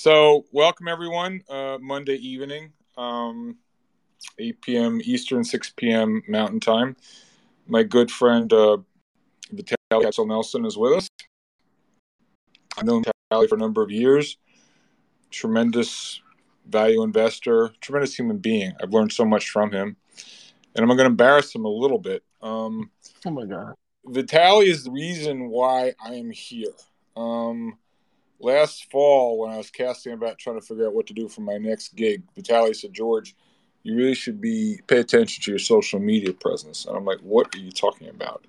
So, welcome everyone. Uh, Monday evening, um, 8 p.m. Eastern, 6 p.m. Mountain Time. My good friend uh, Vitaly Katsenelson is with us. I've known Vitaly for a number of years. Tremendous value investor, tremendous human being. I've learned so much from him, and I'm going to embarrass him a little bit. Um, oh my god, Vitaly is the reason why I am here. Um, last fall when I was casting about trying to figure out what to do for my next gig, Vitaly said, George, you really should be pay attention to your social media presence. And I'm like, what are you talking about?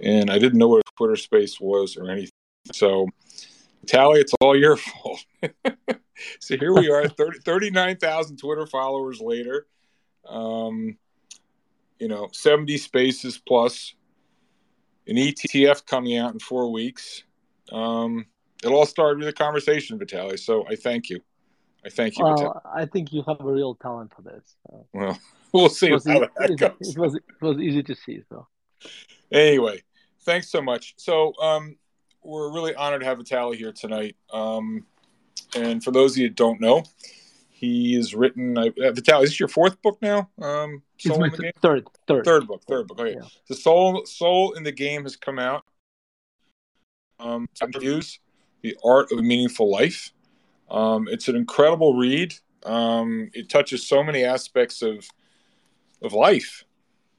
And I didn't know what a Twitter space was or anything. So, Vitaly, it's all your fault. so here we are, 30, 39,000 Twitter followers later. Um, you know, 70 spaces plus an ETF coming out in four weeks. Um, it all started with a conversation, Vitaly. So I thank you. I thank you. Well, I think you have a real talent for this. So. Well, we'll see it was, how that goes. It was, it was easy to see. So anyway, thanks so much. So um, we're really honored to have Vitaly here tonight. Um, and for those of you who don't know, he has written. Uh, Vitaly, is this your fourth book now? Um, Soul in the Game. Third, third, third book. Third book. Okay. Yeah. The Soul Soul in the Game has come out. Um, interviews the Art of a Meaningful Life. Um, it's an incredible read. Um, it touches so many aspects of of life,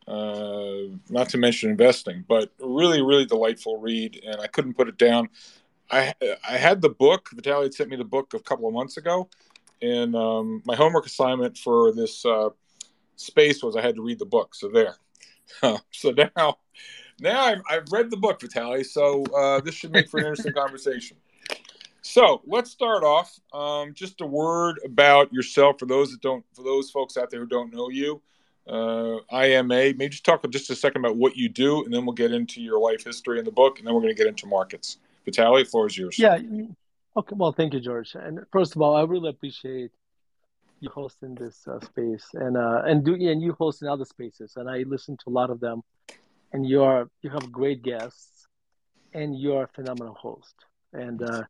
uh, not to mention investing, but really, really delightful read. And I couldn't put it down. I I had the book. Vitaly had sent me the book a couple of months ago, and um, my homework assignment for this uh, space was I had to read the book. So there. so now, now I've, I've read the book, Vitaly. So uh, this should make for an interesting conversation. So let's start off. Um, just a word about yourself for those that don't, for those folks out there who don't know you. Uh, IMA. Maybe just talk just a second about what you do, and then we'll get into your life history in the book, and then we're going to get into markets. Vitaly, floor is yours. Yeah. Okay. Well, thank you, George. And first of all, I really appreciate you hosting this uh, space and uh, and do and you hosting other spaces. And I listen to a lot of them. And you are you have great guests, and you are a phenomenal host. And uh,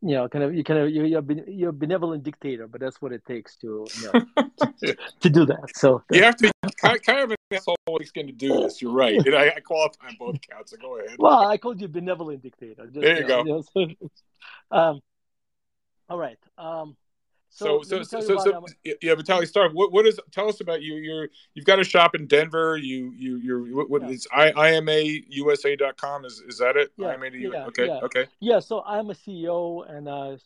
you know, kind of you kind of you, you're, you're a benevolent dictator, but that's what it takes to you know, to, to, do that. So you have to be kind, kind of an asshole skin to do this. You're right. I, I qualify on both counts. So go ahead. Well, I called you benevolent dictator. Just, there you, you know, go. You know, so, um, all right. Um, so, so, so, so, so yeah, Vitaly, start. What, what is? Tell us about you. You're, you've got a shop in Denver. You, you, you're. What, what yeah. is I, IMAUSA.com? Is, is that it? Yeah, IMA yeah, okay, yeah. okay. Yeah. So I'm a CEO and a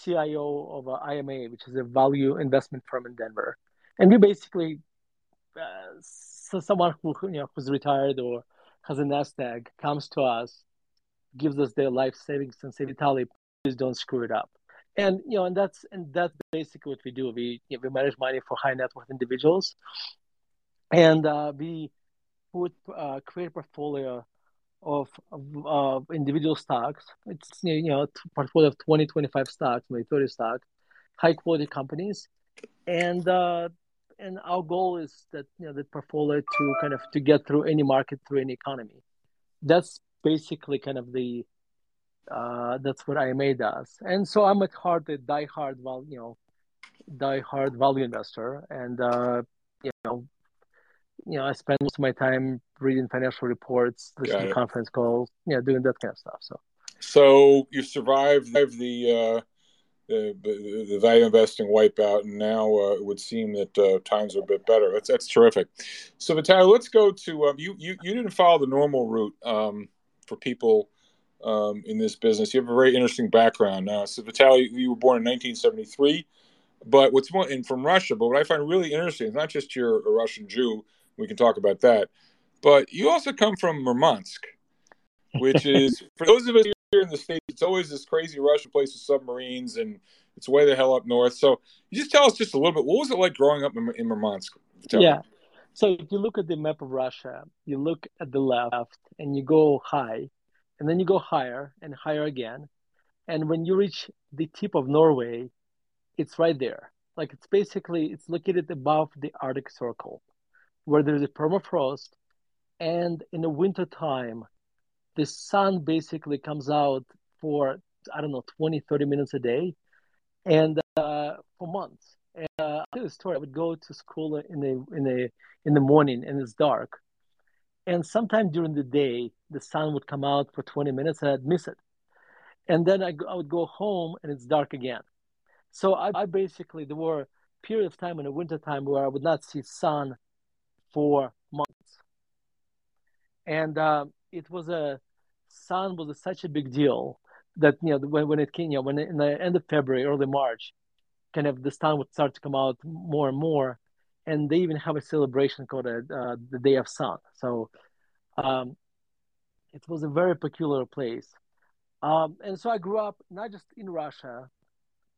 CIO of uh, IMA, which is a value investment firm in Denver, and we basically, uh, so someone who you know who's retired or has a nest egg comes to us, gives us their life savings and say, Vitaly, please don't screw it up and you know and that's and that's basically what we do. We you know, we manage money for high net worth individuals. And uh, we put uh, create a portfolio of, of uh, individual stocks. It's you know portfolio of 20 25 stocks maybe 30 stocks high quality companies. And uh, and our goal is that you know the portfolio to kind of to get through any market through any economy. That's basically kind of the uh, that's what IMA does. And so I'm at heart a die-hard, well, you know, die-hard value investor, and uh, you know, you know, I spend most of my time reading financial reports, listening to conference calls, you know, doing that kind of stuff. So, so you survived the uh, the, the, value investing wipeout, and now uh, it would seem that uh, times are a bit better. That's that's terrific. So, Vitaly, let's go to um, you. You you didn't follow the normal route um, for people um, in this business. You have a very interesting background. Now, so Vitaly, you were born in 1973, but what's more, and from Russia. But what I find really interesting is not just you're a Russian Jew. We can talk about that, but you also come from Murmansk, which is for those of us here in the states, it's always this crazy Russian place with submarines, and it's way the hell up north. So, you just tell us just a little bit. What was it like growing up in, in Murmansk? Tell yeah. Me. So if you look at the map of Russia, you look at the left and you go high, and then you go higher and higher again. And when you reach the tip of Norway, it's right there. Like it's basically it's located above the Arctic Circle, where there's a permafrost, and in the winter time, the sun basically comes out for I don't know 20, 30 minutes a day, and uh, for months. And, uh, I tell the story. I would go to school in the in the in the morning, and it's dark. And sometime during the day, the sun would come out for 20 minutes, and I'd miss it. And then I, I would go home, and it's dark again. So I, I basically there were period of time in the wintertime where I would not see sun for months. And uh, it was a sun was a, such a big deal that you know when, when it came, you know, when in the end of February, early March, kind of the sun would start to come out more and more, and they even have a celebration called a, uh, the Day of Sun. So um, it was a very peculiar place. Um, and so I grew up not just in Russia,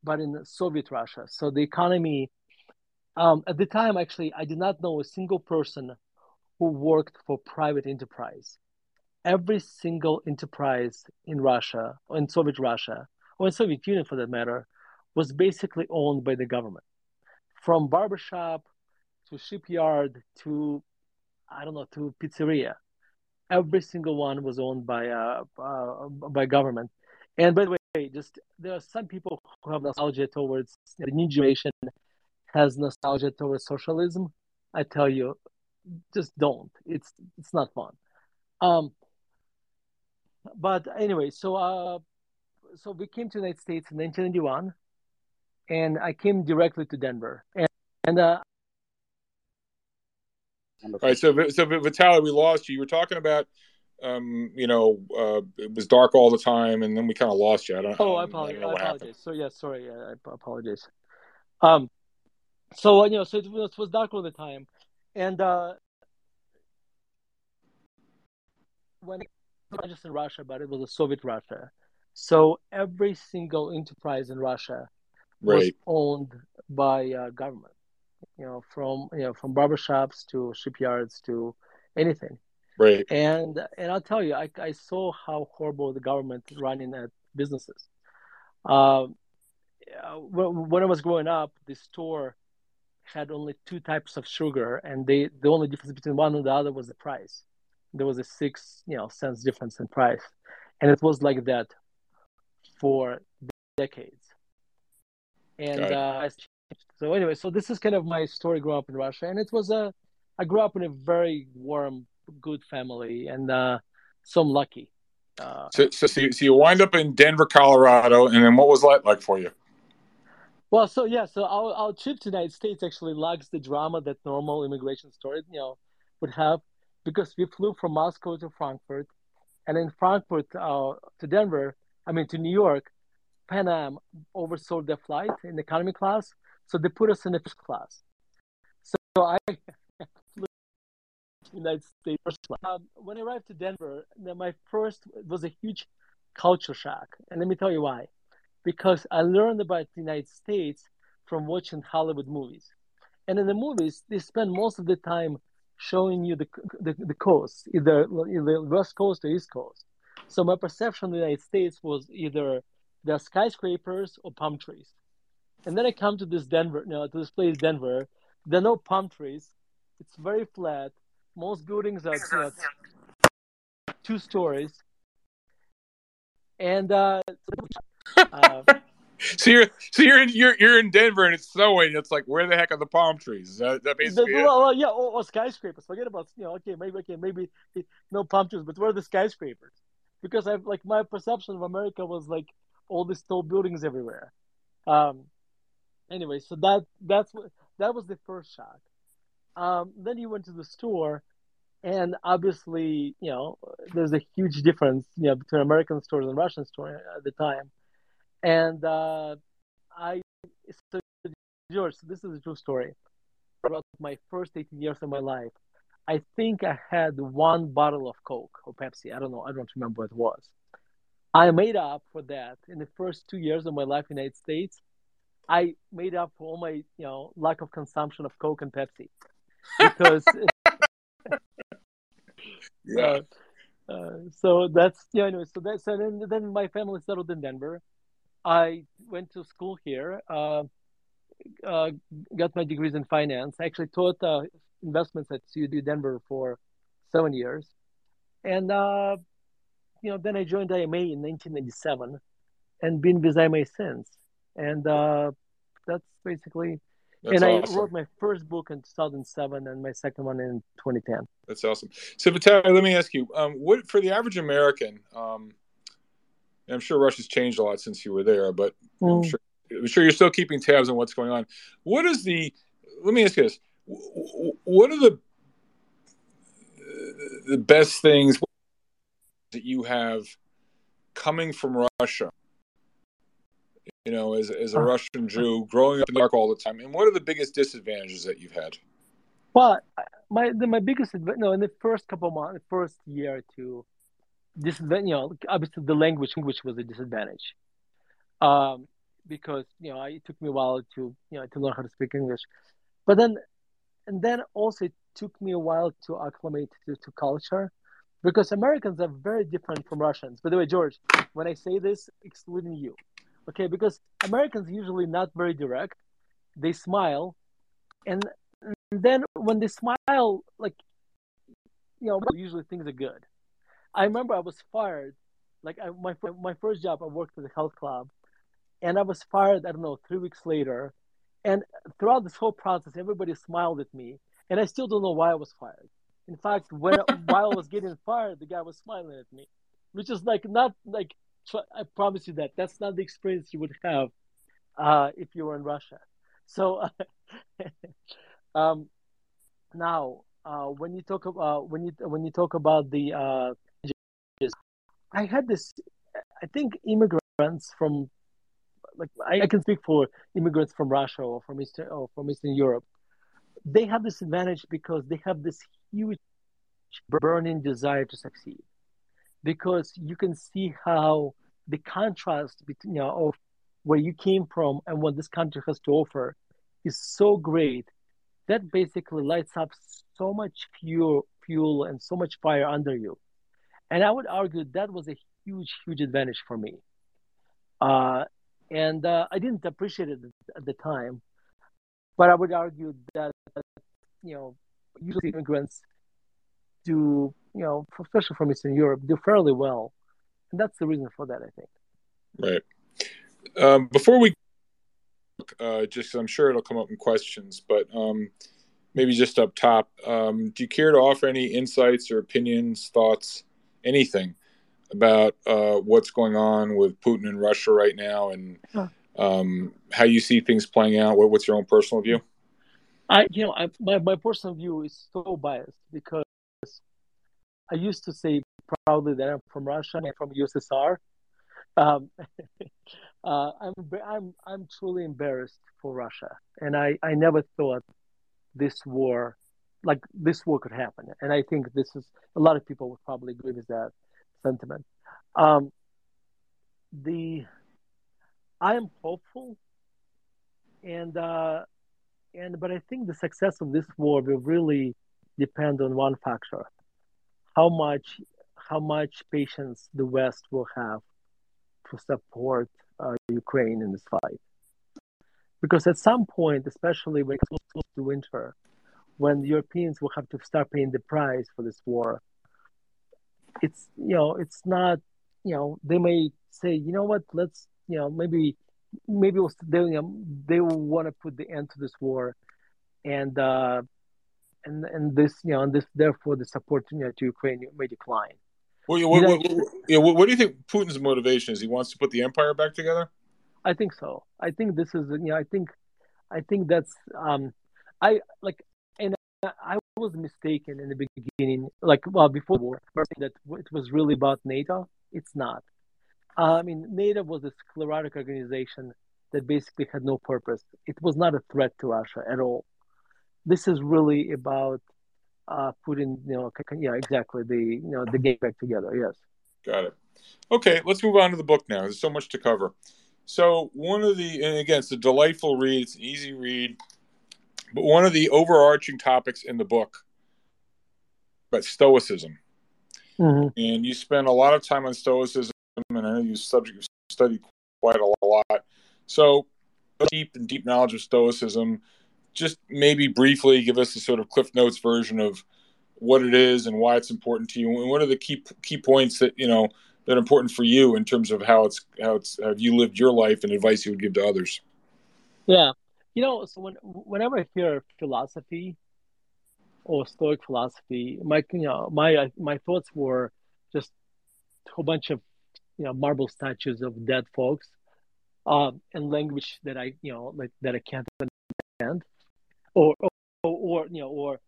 but in Soviet Russia. So the economy um, at the time, actually, I did not know a single person who worked for private enterprise. Every single enterprise in Russia, or in Soviet Russia, or in Soviet Union for that matter, was basically owned by the government. From barbershop to shipyard to, I don't know, to pizzeria. Every single one was owned by uh, uh, by government. And by the way, just there are some people who have nostalgia towards the new generation has nostalgia towards socialism, I tell you, just don't. It's it's not fun. Um, but anyway, so uh, so we came to the United States in 1991, and I came directly to Denver, and, and uh, all right, so so Vitaly, we lost you. You were talking about, um, you know, uh, it was dark all the time, and then we kind of lost you. I don't. Oh, I, apologize. I, I apologize. So yeah, sorry, I apologize. Um, so you know, so it was, it was dark all the time, and uh, when not just in Russia, but it was a Soviet Russia. So every single enterprise in Russia right. was owned by uh, government. You know, from you know from barbershops to shipyards to anything. Right. And and I'll tell you, I, I saw how horrible the government running at businesses. Um, when I was growing up, the store had only two types of sugar, and they the only difference between one and the other was the price. There was a six you know cents difference in price, and it was like that for decades. And uh, so anyway, so this is kind of my story growing up in Russia, and it was a I grew up in a very warm, good family, and uh, so I'm lucky. Uh, so, so, so you, so you wind up in Denver, Colorado, and then what was that like for you? Well, so yeah, so our, our trip to the United States actually lacks the drama that normal immigration story, you know, would have, because we flew from Moscow to Frankfurt, and in Frankfurt uh, to Denver, I mean to New York, Pan Am oversold their flight in economy class, so they put us in the first class. So I flew to the United States first class. Um, when I arrived to Denver, my first was a huge culture shock, and let me tell you why because I learned about the United States from watching Hollywood movies. And in the movies, they spend most of the time showing you the, the, the coast, either, either West Coast or East Coast. So my perception of the United States was either the skyscrapers or palm trees. And then I come to this Denver, you know, to this place, Denver. There are no palm trees. It's very flat. Most buildings are you know, two stories. And uh, uh, so you're so you're in you're you're in Denver and it's snowing. It's like where the heck are the palm trees? That, that basically the, well, yeah, or, or, skyscrapers. Forget about you know. Okay, maybe okay, maybe no palm trees, but where are the skyscrapers? Because I've like my perception of America was like all these tall buildings everywhere. Um. Anyway, so that that's what that was the first shock. Um. Then you went to the store, and obviously, you know, there's a huge difference, you know, between American stores and Russian stores at the time and uh, I, so George, this is a true story. About my first 18 years of my life, I think I had one bottle of Coke or Pepsi. I don't know. I don't remember what it was. I made up for that in the first two years of my life in the United States. I made up for all my, you know, lack of consumption of Coke and Pepsi because. yeah. Uh, uh, so that's yeah. Anyway, so that's and then then my family settled in Denver, I went to school here, uh, uh, got my degrees in finance. I actually taught uh, investments at CUD Denver for seven years, and uh, you know then I joined IMA in 1997, and been with IMA since. and uh, that's basically. That's and awesome. I wrote my first book in 2007 and my second one in 2010. That's awesome. So, Vitaly, let me ask you, um, what for the average American? Um, I'm sure Russia's changed a lot since you were there, but mm. I'm sure I'm sure you're still keeping tabs on what's going on. What is the? Let me ask you this: What are the the best things that you have coming from Russia? You know, as as a Russian Jew growing up in the dark all the time, and what are the biggest disadvantages that you've had? Well, my the, my biggest no in the first couple of months, the first year or two, this you know obviously the language which was a disadvantage. Um, because you know it took me a while to you know to learn how to speak English, but then and then also it took me a while to acclimate to, to culture because Americans are very different from Russians. By the way, George, when I say this, excluding you, okay, because Americans usually not very direct. They smile, and, then when they smile, like you know, usually things are good. I remember I was fired. Like I, my my first job, I worked at a health club, and I was fired. I don't know three weeks later, and throughout this whole process, everybody smiled at me, and I still don't know why I was fired. In fact, when while I was getting fired, the guy was smiling at me, which is like not like I promise you that that's not the experience you would have uh, if you were in Russia. So um, now, uh, when you talk about when you when you talk about the uh, I had this. I think immigrants from like I, I, can speak for immigrants from Russia or from Eastern or from Eastern Europe. They have this advantage because they have this huge burning desire to succeed. Because you can see how the contrast between you know, of where you came from and what this country has to offer is so great. That basically lights up so much fuel fuel and so much fire under you. And I would argue that was a huge, huge advantage for me. Uh, and uh, I didn't appreciate it at the time, but I would argue that you know usually immigrants do you know especially from Eastern Europe do fairly well, and that's the reason for that I think. Right. Um, before we, uh, just I'm sure it'll come up in questions, but um, maybe just up top, um, do you care to offer any insights or opinions, thoughts? anything about uh, what's going on with Putin and Russia right now, and um, how you see things playing out. What, what's your own personal view? I, you know, I, my my personal view is so biased because I used to say proudly that I'm from Russia and from USSR. Um, uh, I'm I'm I'm truly embarrassed for Russia, and I I never thought this war like this war could happen. And I think this is a lot of people would probably agree with that sentiment. Um, the I am hopeful, and uh, and but I think the success of this war will really depend on one factor: how much how much patience the West will have to support uh, Ukraine in this fight. Because at some point, especially when it's close to winter, when Europeans will have to start paying the price for this war. It's you know it's not you know they may say you know what let's you know maybe maybe we'll, they they will want to put the end to this war, and uh, and and this you know and this therefore the support you know, to Ukraine may decline. Well, what, what, what, yeah, what, do you think Putin's motivation is? He wants to put the empire back together. I think so. I think this is you know I think I think that's um I like and I was mistaken in the beginning, like well before the war, that it was really about NATO. It's not. Uh, I mean, NATO was a sclerotic organization that basically had no purpose. It was not a threat to Russia at all. This is really about uh, putting, you know, yeah, exactly the you know the game back together. Yes. Got it. Okay, let's move on to the book now. There's so much to cover. So one of the, and again, it's a delightful read. It's an easy read. But one of the overarching topics in the book about Stoicism. Mm-hmm. And you spend a lot of time on Stoicism, and I know you subject studied quite a lot. So, deep and deep knowledge of Stoicism. Just maybe briefly give us a sort of Cliff Notes version of what it is and why it's important to you, and what are the key key points that you know that are important for you in terms of how it's how it's how you lived your life and advice you would give to others? Yeah, you know, so when, whenever I hear philosophy or Stoic philosophy, my you know my my thoughts were just a whole bunch of you know marble statues of dead folks, um, and language that I you know like that I can't or or, or you know or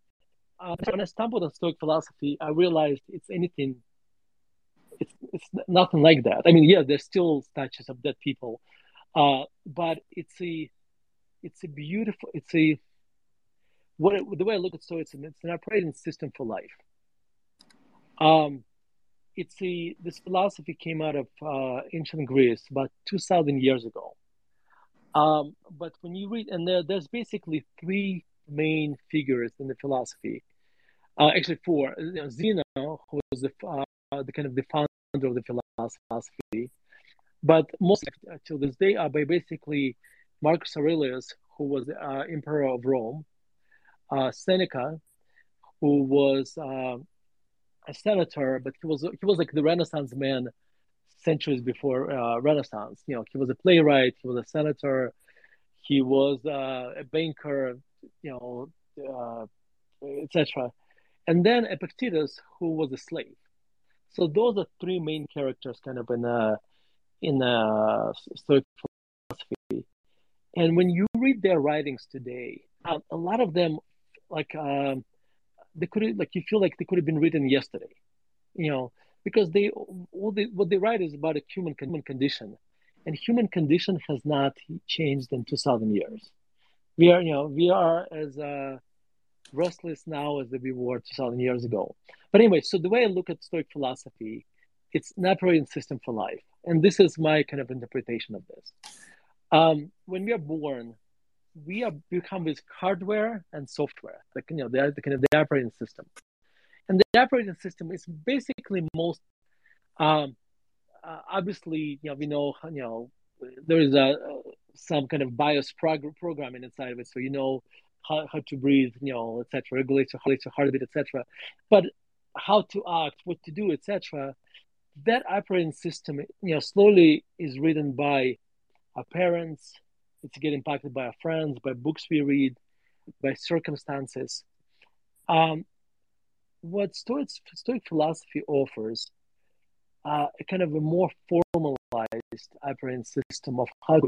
uh, when I stumbled on Stoic philosophy, I realized it's anything. It's it's nothing like that. I mean, yeah, there's still statues of dead people, uh, but it's a it's a beautiful it's a what it, the way I look at Stoicism, it's an operating system for life. Um, it's a this philosophy came out of uh, ancient Greece about two thousand years ago. Um, but when you read, and there, there's basically three main figures in the philosophy. Uh, actually, four. You know, Zeno, who was the uh, the kind of the founder of the philosophy, but most to this day are by basically Marcus Aurelius, who was uh, emperor of Rome, uh, Seneca, who was uh, a senator, but he was he was like the Renaissance man centuries before uh, Renaissance. You know, he was a playwright, he was a senator, he was uh, a banker, you know, uh, etc. And then Epictetus, who was a slave. So those are three main characters, kind of in a in a Stoic philosophy. And when you read their writings today, a lot of them like um, they could like you feel like they could have been written yesterday, you know, because they all they what they write is about a human human condition, and human condition has not changed in two thousand years. We are you know we are as uh, restless now as we were two thousand years ago. But anyway, so the way I look at Stoic philosophy, it's an operating system for life, and this is my kind of interpretation of this. Um, when we are born, we have become with hardware and software, like you know, the, the kind of the operating system. And the operating system is basically most um, uh, obviously, you know, we know, you know, there is a some kind of BIOS prog- programming inside of it, so you know how, how to breathe, you know, etc., regulate your your heartbeat, etc. But how to act, what to do, etc. That operating system, you know, slowly is written by our parents, it's get impacted by our friends, by books we read, by circumstances. Um, what Stoic, Stoic philosophy offers uh, a kind of a more formalized operating system of how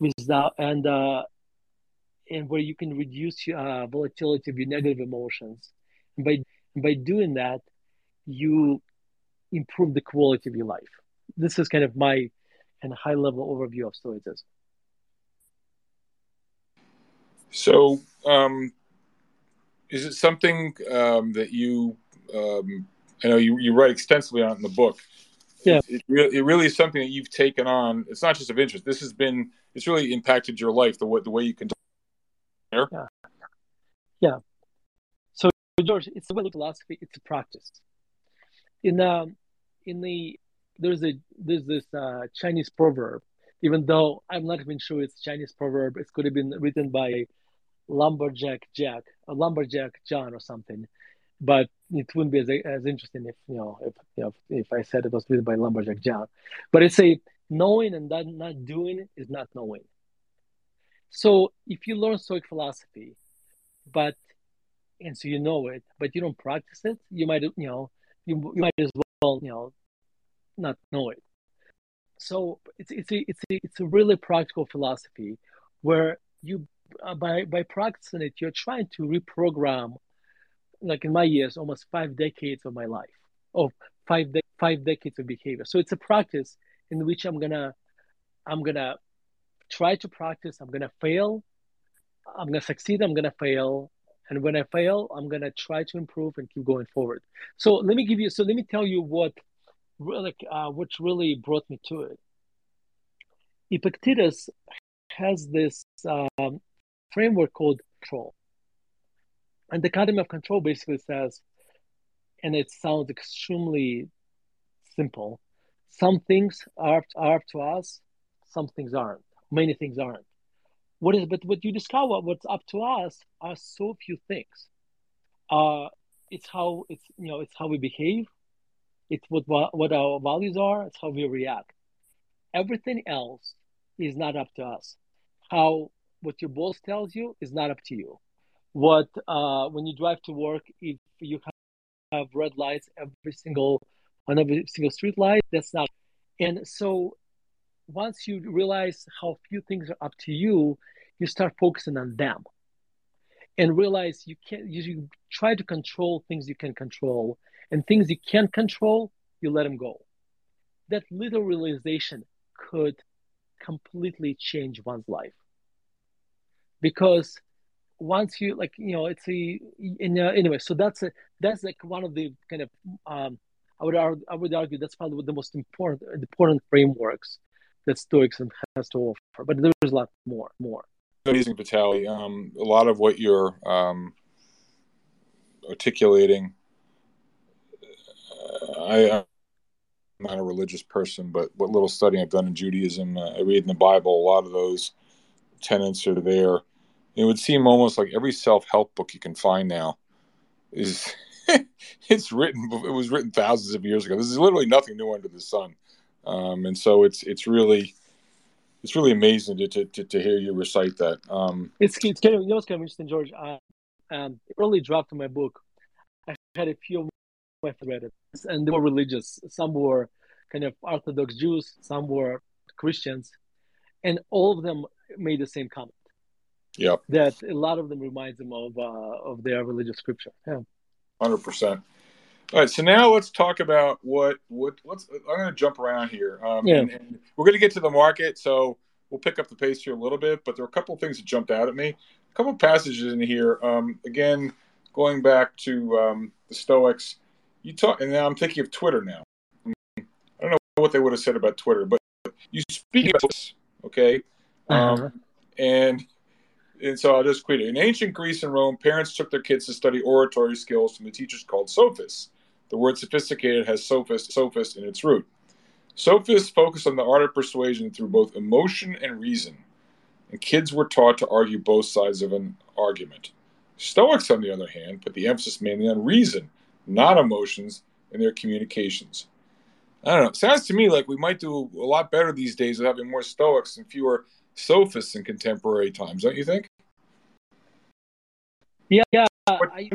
without and uh, and where you can reduce uh, volatility of your negative emotions. And by by doing that, you improve the quality of your life. This is kind of my of high level overview of Stoicism. So, um, is it something um, that you? Um, I know you, you write extensively on in the book. Yeah, it, it, really, it really is something that you've taken on. It's not just of interest. This has been. It's really impacted your life. The way the way you can. Yeah. Yeah. So George, it's a philosophy. It's a practice. In um, in the there's a there's this uh, Chinese proverb. Even though I'm not even sure it's Chinese proverb, it could have been written by lumberjack Jack, a lumberjack John or something. But it wouldn't be as, as interesting if you know if you know if I said it was written by lumberjack John. But it's a knowing and not, not doing is not knowing. So if you learn Stoic philosophy, but and so you know it, but you don't practice it, you might you know you, you might as well you know not know it. So it's it's a it's a it's a really practical philosophy where you by by practicing it, you're trying to reprogram, like in my years, almost five decades of my life, of five de- five decades of behavior. So it's a practice in which I'm gonna I'm gonna try to practice. I'm gonna fail. I'm gonna succeed. I'm gonna fail. And when I fail, I'm gonna try to improve and keep going forward. So let me give you. So let me tell you what, really, uh, what really brought me to it. Epictetus has this um, framework called control. And the dichotomy of Control basically says, and it sounds extremely simple, some things are, are up to us, some things aren't. Many things aren't. What is but what you discover what's up to us are so few things. Uh it's how it's you know it's how we behave, It's what what our values are. It's how we react. Everything else is not up to us. How what your boss tells you is not up to you. What uh, when you drive to work, if you have red lights every single on every single street light, that's not. And so once you realize how few things are up to you, you start focusing on them and realize you can't you try to control things you can control and things you can't control you let them go that little realization could completely change one's life because once you like you know it's a in, uh, anyway so that's a that's like one of the kind of um i would argue, i would argue that's probably the most important important frameworks that stoics has to offer but there's a lot more more amazing Vitali. Um, a lot of what you're um, articulating uh, I, am not a religious person, but what little studying I've done in Judaism, uh, I read in the Bible, a lot of those tenets are there. It would seem almost like every self help book you can find now is it's written. It was written thousands of years ago. This is literally nothing new under the sun, um, and so it's it's really it's really amazing to, to, to, hear you recite that. Um, it's it's kind of you know kind of interesting, George. Uh, um, early draft of my book, I had a few of my read it, and they were religious. Some were kind of Orthodox Jews, some were Christians, and all of them made the same comment. Yeah, that a lot of them reminds them of uh, of their religious scripture. Yeah, hundred percent. All right, so now let's talk about what what let's. I'm going to jump around here. Um, yeah. And, and we're going to get to the market, so we'll pick up the pace here a little bit. But there are a couple of things that jumped out at me. A couple of passages in here. Um, again, going back to um, the Stoics, you talk, and now I'm thinking of Twitter now. I don't know what they would have said about Twitter, but you speak about this, okay? Uh-huh. Um, and and so I'll just quote it. In ancient Greece and Rome, parents took their kids to study oratory skills from the teachers called sophists. The word sophisticated has sophist, sophist in its root. Sophists focus on the art of persuasion through both emotion and reason, and kids were taught to argue both sides of an argument. Stoics, on the other hand, put the emphasis mainly on reason, not emotions, in their communications. I don't know. Sounds to me like we might do a lot better these days with having more Stoics and fewer sophists in contemporary times, don't you think? Yeah, yeah. I,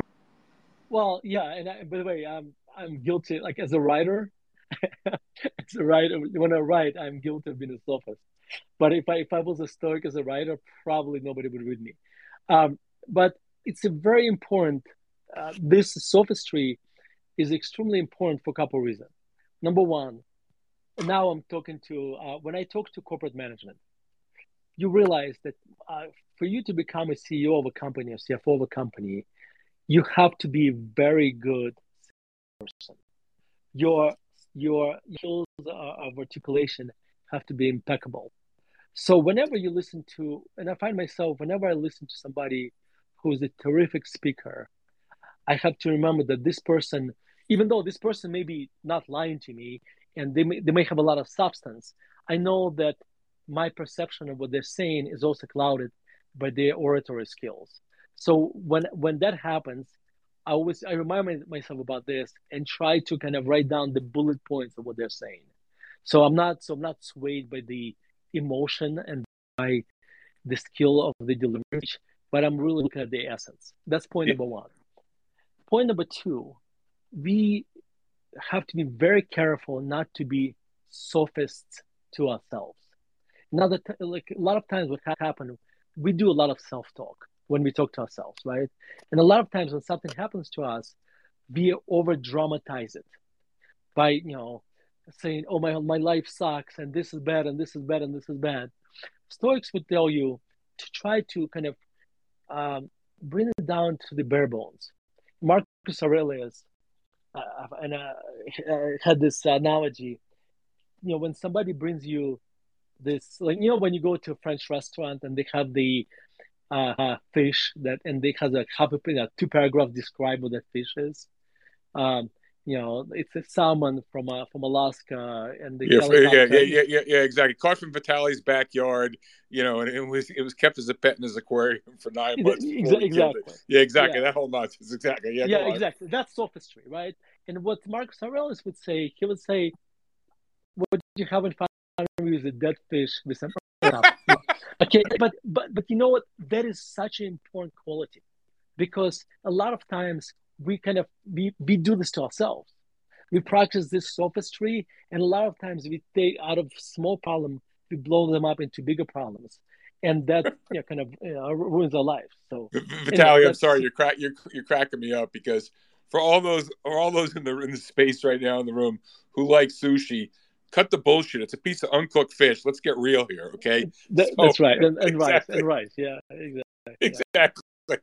well, yeah, and I, by the way, um, I'm guilty. Like as a writer, as a writer, when I write, I'm guilty of being a sophist. But if I if I was a Stoic as a writer, probably nobody would read me. Um, but it's a very important. Uh, this sophistry is extremely important for a couple of reasons. Number one, now I'm talking to uh, when I talk to corporate management, you realize that uh, for you to become a CEO of a company or CFO of a company, you have to be a very good person. Your your skills of articulation have to be impeccable. So whenever you listen to, and I find myself whenever I listen to somebody who's a terrific speaker, I have to remember that this person, even though this person may be not lying to me, and they may, they may have a lot of substance, I know that my perception of what they're saying is also clouded by their oratory skills. So when when that happens, I always I remind myself about this and try to kind of write down the bullet points of what they're saying. So I'm not so I'm not swayed by the emotion and by the skill of the delivery, but I'm really looking at the essence. That's point yeah. number one. Point number two, we have to be very careful not to be sophists to ourselves. Now that like a lot of times what happens, we do a lot of self-talk when we talk to ourselves, right? And a lot of times when something happens to us, we over dramatize it by, you know, saying, oh, my, my life sucks and this is bad and this is bad and this is bad. Stoics would tell you to try to kind of um, bring it down to the bare bones. Marcus Aurelius uh, and uh, had this analogy. You know, when somebody brings you this, like you know, when you go to a French restaurant and they have the uh, fish that, and they has a couple, you two paragraph describe what that fish is. Um, you know, it's a salmon from uh, from Alaska, and the yeah, yeah, yeah, yeah, yeah, yeah, exactly. Caught from Vitali's backyard, you know, and it was it was kept as a pet in his aquarium for nine months. Exactly. Yeah, exactly. Yeah. That whole nonsense. Exactly. Yeah. Yeah, exactly. That's sophistry, right? And what Marcus Aurelius would say, he would say, "What you haven't found is a dead fish with some." okay, but but but you know what? That is such an important quality, because a lot of times we kind of we, we do this to ourselves. We practice this sophistry, and a lot of times we take out of small problem, we blow them up into bigger problems and that you know, kind of you know, ruins our life. So, Vitaly, anyway, I'm sorry, you're crack, you're you're cracking me up because for all those or all those in the in the space right now in the room who like sushi, cut the bullshit. It's a piece of uncooked fish. Let's get real here, okay? That, so, that's right, and, and exactly. rice, and rice, yeah, exactly. Exactly. Yeah.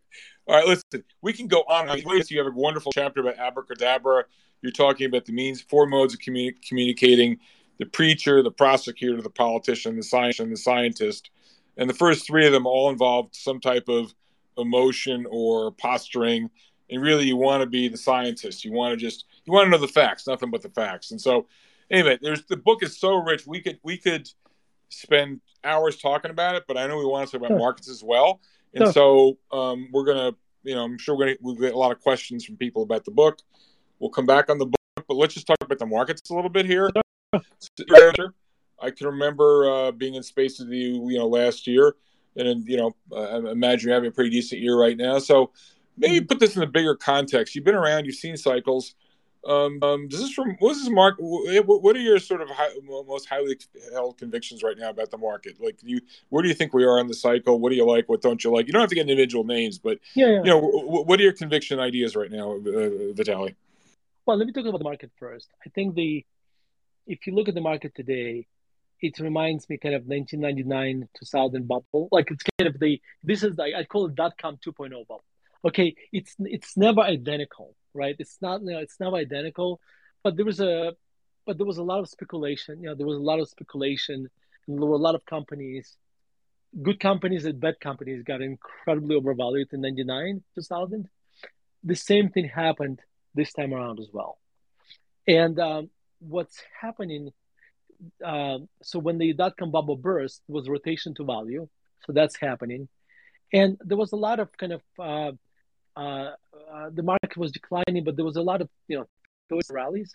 All right, listen. We can go on. You have a wonderful chapter about abracadabra. You're talking about the means, four modes of communi- communicating: the preacher, the prosecutor, the politician, the scientist, and the scientist. And the first three of them all involved some type of emotion or posturing. And really, you want to be the scientist. You want to just you want to know the facts, nothing but the facts. And so, anyway, there's the book is so rich. We could we could spend hours talking about it, but I know we want to talk about markets as well. And so, um, we're gonna, you know, I'm sure we're gonna we'll get a lot of questions from people about the book. We'll come back on the book, but let's just talk about the markets a little bit here. I can remember uh, being in space with you, you know, last year, and you know, I imagine you're having a pretty decent year right now. So maybe mm-hmm. put this in a bigger context. You've been around, you've seen cycles. Um, um, this from what is this mark? What are your sort of high, most highly held convictions right now about the market? Like, you, where do you think we are in the cycle? What do you like? What don't you like? You don't have to get individual names, but yeah, yeah. you know, what are your conviction ideas right now, uh, Vitaly? Well, let me talk about the market first. I think the if you look at the market today, it reminds me kind of 1999 2000 bubble like it's kind of the this is like i call it dot com 2.0 bubble okay it's it's never identical right? It's not you know, it's never identical but there was a but there was a lot of speculation you know there was a lot of speculation and there were a lot of companies good companies and bad companies got incredibly overvalued in 99 2000 the same thing happened this time around as well. And um, what's happening uh, so when the dot com bubble burst, was rotation to value. So that's happening, and there was a lot of kind of uh, uh, uh, the market was declining, but there was a lot of you know those rallies,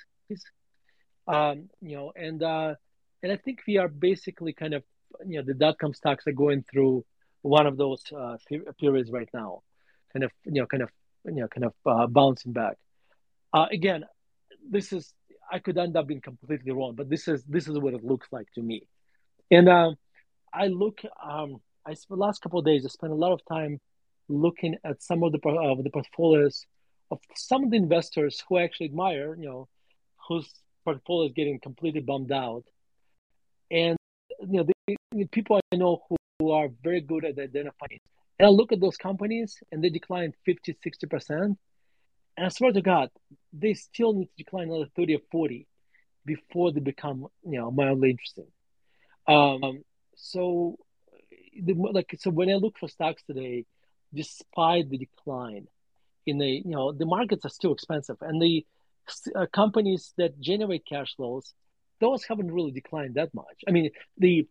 um, you know, and uh, and I think we are basically kind of you know the dot com stocks are going through one of those uh, periods right now, kind of you know kind of you know kind of uh, bouncing back. Uh, again, this is I could end up being completely wrong, but this is this is what it looks like to me. And um, I look, um, I spent the last couple of days. I spent a lot of time looking at some of the uh, the portfolios of some of the investors who I actually admire. You know, whose portfolio is getting completely bummed out, and you know, the, people I know who, who are very good at identifying. And I look at those companies, and they decline 50, 60 percent and I swear to God, they still need to decline another 30 or 40 before they become, you know, mildly interesting. Um, so, the, like, so when I look for stocks today, despite the decline in the, you know, the markets are still expensive, and the uh, companies that generate cash flows, those haven't really declined that much. I mean, the,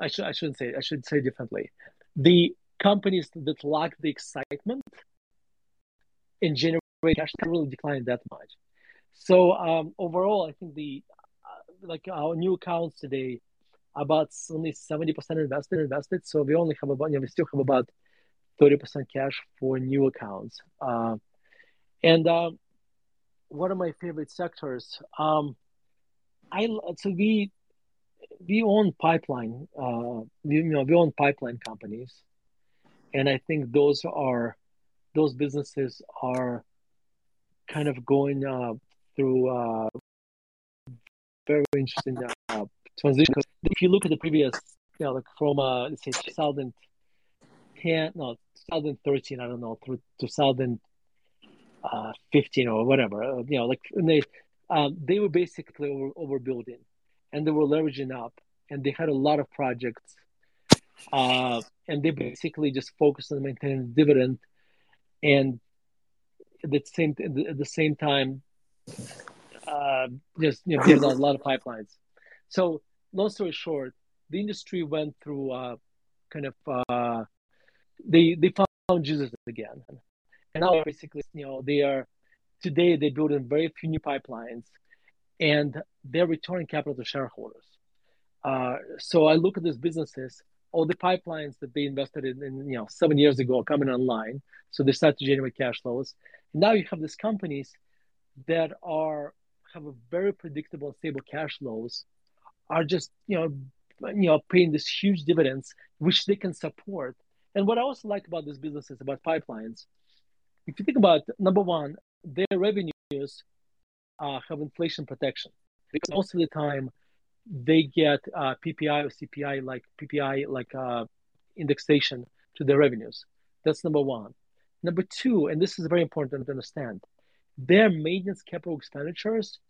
I should, I shouldn't say, I should say differently. The companies that lack the excitement and generate rate actually really declined that much. So um, overall, I think the uh, like our new accounts today, about only seventy percent invested invested. So we only have about you know, we still have about thirty percent cash for new accounts. Uh, and uh, one of my favorite sectors, um, I so we we own pipeline. Uh, we, you know we own pipeline companies, and I think those are those businesses are kind of going uh, through uh, very interesting uh, transition. If you look at the previous, you know, like from uh, let's say 2010, no, 2013, I don't know, through 2015 or whatever, uh, you know, like they um, they were basically over, overbuilding, and they were leveraging up, and they had a lot of projects, uh, and they basically just focused on maintaining the dividend, and at the same at the same time uh, just you know build a lot of pipelines. So long story short, the industry went through uh, kind of uh, they they found Jesus again, and now basically you know they are today they're building very few new pipelines, and they're returning capital to shareholders. Uh, so I look at these businesses, all the pipelines that they invested in, in, you know, seven years ago are coming online. So they start to generate cash flows. And now you have these companies that are have a very predictable, stable cash flows, are just you know, you know, paying these huge dividends, which they can support. And what I also like about these businesses, about pipelines, if you think about number one, their revenues uh, have inflation protection because most of the time they get uh, PPI or CPI like PPI like uh, indexation to their revenues. That's number one. Number two, and this is very important to understand, their maintenance capital expenditures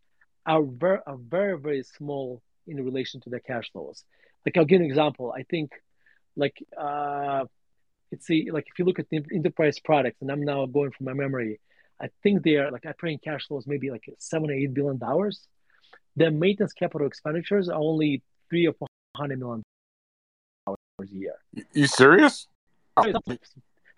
are very, are very, very small in relation to their cash flows. Like I'll give an example. I think, like, uh, it's a, like if you look at the enterprise products, and I'm now going from my memory, I think they are like operating cash flows maybe like seven or eight billion dollars their maintenance capital expenditures are only three or four hundred million dollars a year. You serious? Oh, some,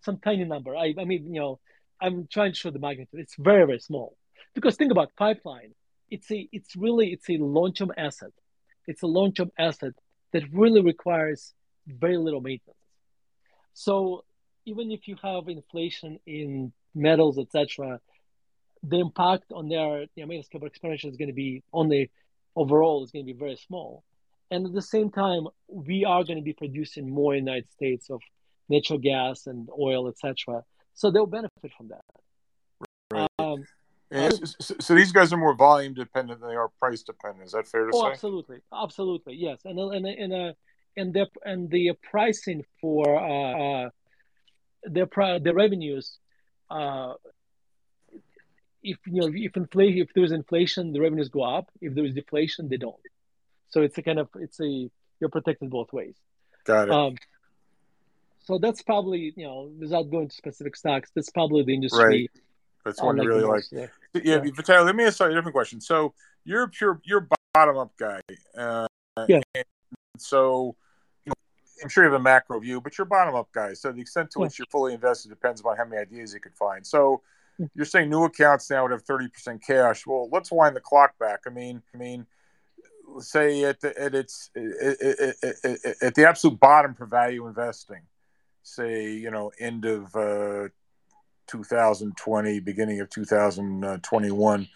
some tiny number. I, I mean, you know, I'm trying to show the magnitude. It's very, very small. Because think about pipeline. It's a, it's really, it's a long-term asset. It's a long-term asset that really requires very little maintenance. So even if you have inflation in metals, etc., the impact on their know, maintenance capital expenditure is going to be on the overall is going to be very small. And at the same time, we are going to be producing more in the United States of natural gas and oil, etc. So they'll benefit from that. Right. Um, so, so, these guys are more volume dependent than they are price dependent. Is that fair to oh, say? Absolutely, absolutely, yes. And and and uh, and the and the pricing for uh, uh their their revenues uh, if you know if inflation if there's inflation the revenues go up. If there is deflation they don't. So it's a kind of it's a you're protected both ways. Got it. Um, so that's probably you know without going to specific stocks that's probably the industry right. That's one you really like. yeah, yeah, yeah. Vitaliy, let me ask you a different question. So you're a pure you're bottom up guy uh, yeah. so I'm sure you have a macro view, but you're bottom up guys. So the extent to which you're fully invested depends on how many ideas you can find. So you're saying new accounts now would have 30% cash. Well, let's wind the clock back. I mean, I mean, say at the, at its at the absolute bottom for value investing, say you know end of uh, 2020, beginning of 2021,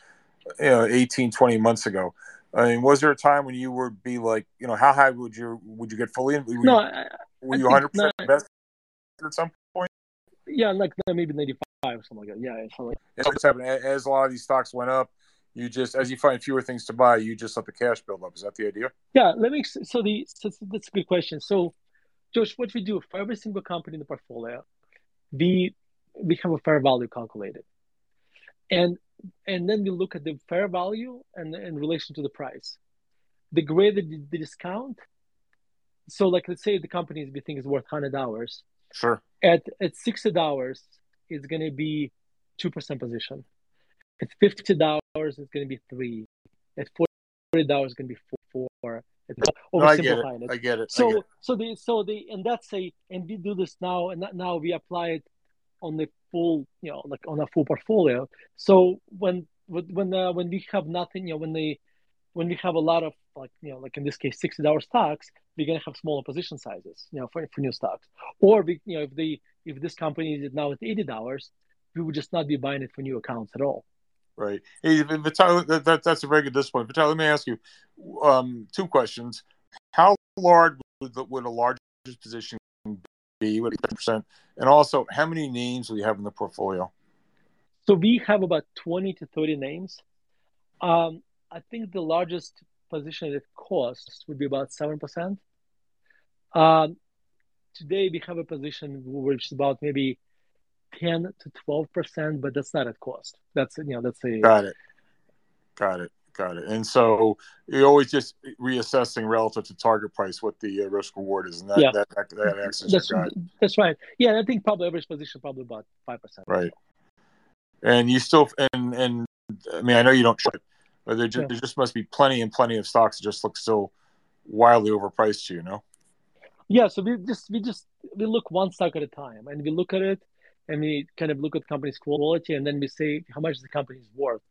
you know, 18, 20 months ago. I mean, was there a time when you would be like, you know, how high would you would you get fully? Were no, you, I, were you 100 percent invested at some point? Yeah, like maybe 95 or something like that. Yeah, something like that. As a lot of these stocks went up, you just as you find fewer things to buy, you just let the cash build up. Is that the idea? Yeah. Let me. So the so that's a good question. So, Josh, what we do for every single company in the portfolio, we we have a fair value calculated, and and then we look at the fair value and in relation to the price. The greater the, the discount, so like let's say the company we think is worth hundred dollars. Sure. At at sixty dollars, it's going to be 2% position. At $50, it's going to be 3 At $40, it's going to be 4 no, I get it. it. I get it. So, get it. so the, so the, and that's a, and we do this now, and now we apply it on the full, you know, like on a full portfolio. So when, when, uh, when we have nothing, you know, when they, when we have a lot of like you know like in this case sixty dollars stocks, we're gonna have smaller position sizes, you know, for, for new stocks. Or we, you know if they if this company is now at eighty dollars, we would just not be buying it for new accounts at all. Right. Hey, Vitaliy, that, that, that's a very good discipline. Vitaliy, let me ask you um, two questions. How large would, would a largest position be? What percent? And also, how many names do you have in the portfolio? So we have about twenty to thirty names. Um, I think the largest position at cost would be about 7%. Um, today we have a position which is about maybe 10 to 12%, but that's not at cost. That's, you know, that's a. Got it. Got it. Got it. And so you're always just reassessing relative to target price what the uh, risk reward is, and that yeah. that, that, that that's, that's right. Yeah, I think probably average position probably about five percent. Right. And you still and and I mean I know you don't but there just, yeah. there just must be plenty and plenty of stocks that just look still wildly overpriced to you know yeah so we just we just we look one stock at a time and we look at it and we kind of look at the company's quality, and then we say how much the company is worth,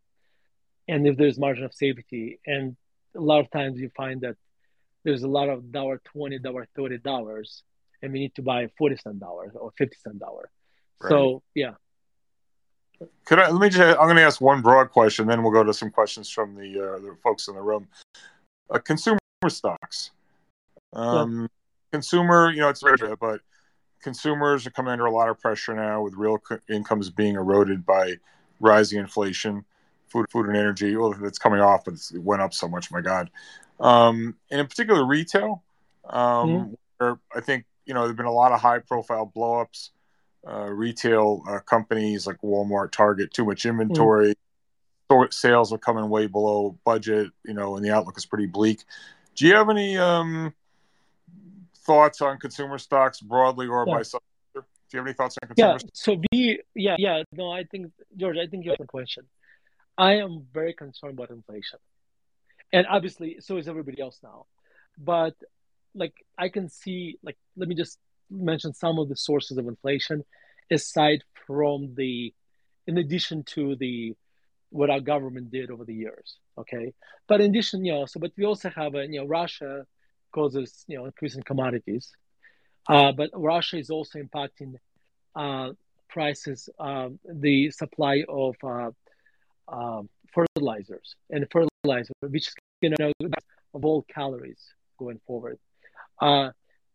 and if there's margin of safety. And a lot of times you find that there's a lot of dollar twenty, dollar thirty dollars, and we need to buy forty cent dollars or fifty cent dollar. Right. So yeah. Could I let me just? I'm going to ask one broad question, then we'll go to some questions from the, uh, the folks in the room. Uh, consumer stocks. Um, yeah. Consumer, you know, it's rare, but consumers are coming under a lot of pressure now with real incomes being eroded by rising inflation, food, food and energy. Well, it's coming off, but it went up so much. My God. Um, and in particular, retail. Um, mm-hmm. where I think you know there've been a lot of high-profile blowups. Uh, retail uh, companies like Walmart, Target, too much inventory. Mm-hmm. Sales are coming way below budget. You know, and the outlook is pretty bleak. Do you have any um, thoughts on consumer stocks broadly or yeah. by sector? Do you have any thoughts on consumer? Yeah. So we, yeah, yeah. No, I think George, I think you have a question. I am very concerned about inflation, and obviously, so is everybody else now. But like, I can see, like, let me just mention some of the sources of inflation, aside from the, in addition to the what our government did over the years. Okay, but in addition, you know, so but we also have a, you know, Russia causes you know increase in commodities, uh, but Russia is also impacting uh, prices, uh, the supply of uh, um, fertilizers and fertilizer, which is you know of all calories going forward. Uh,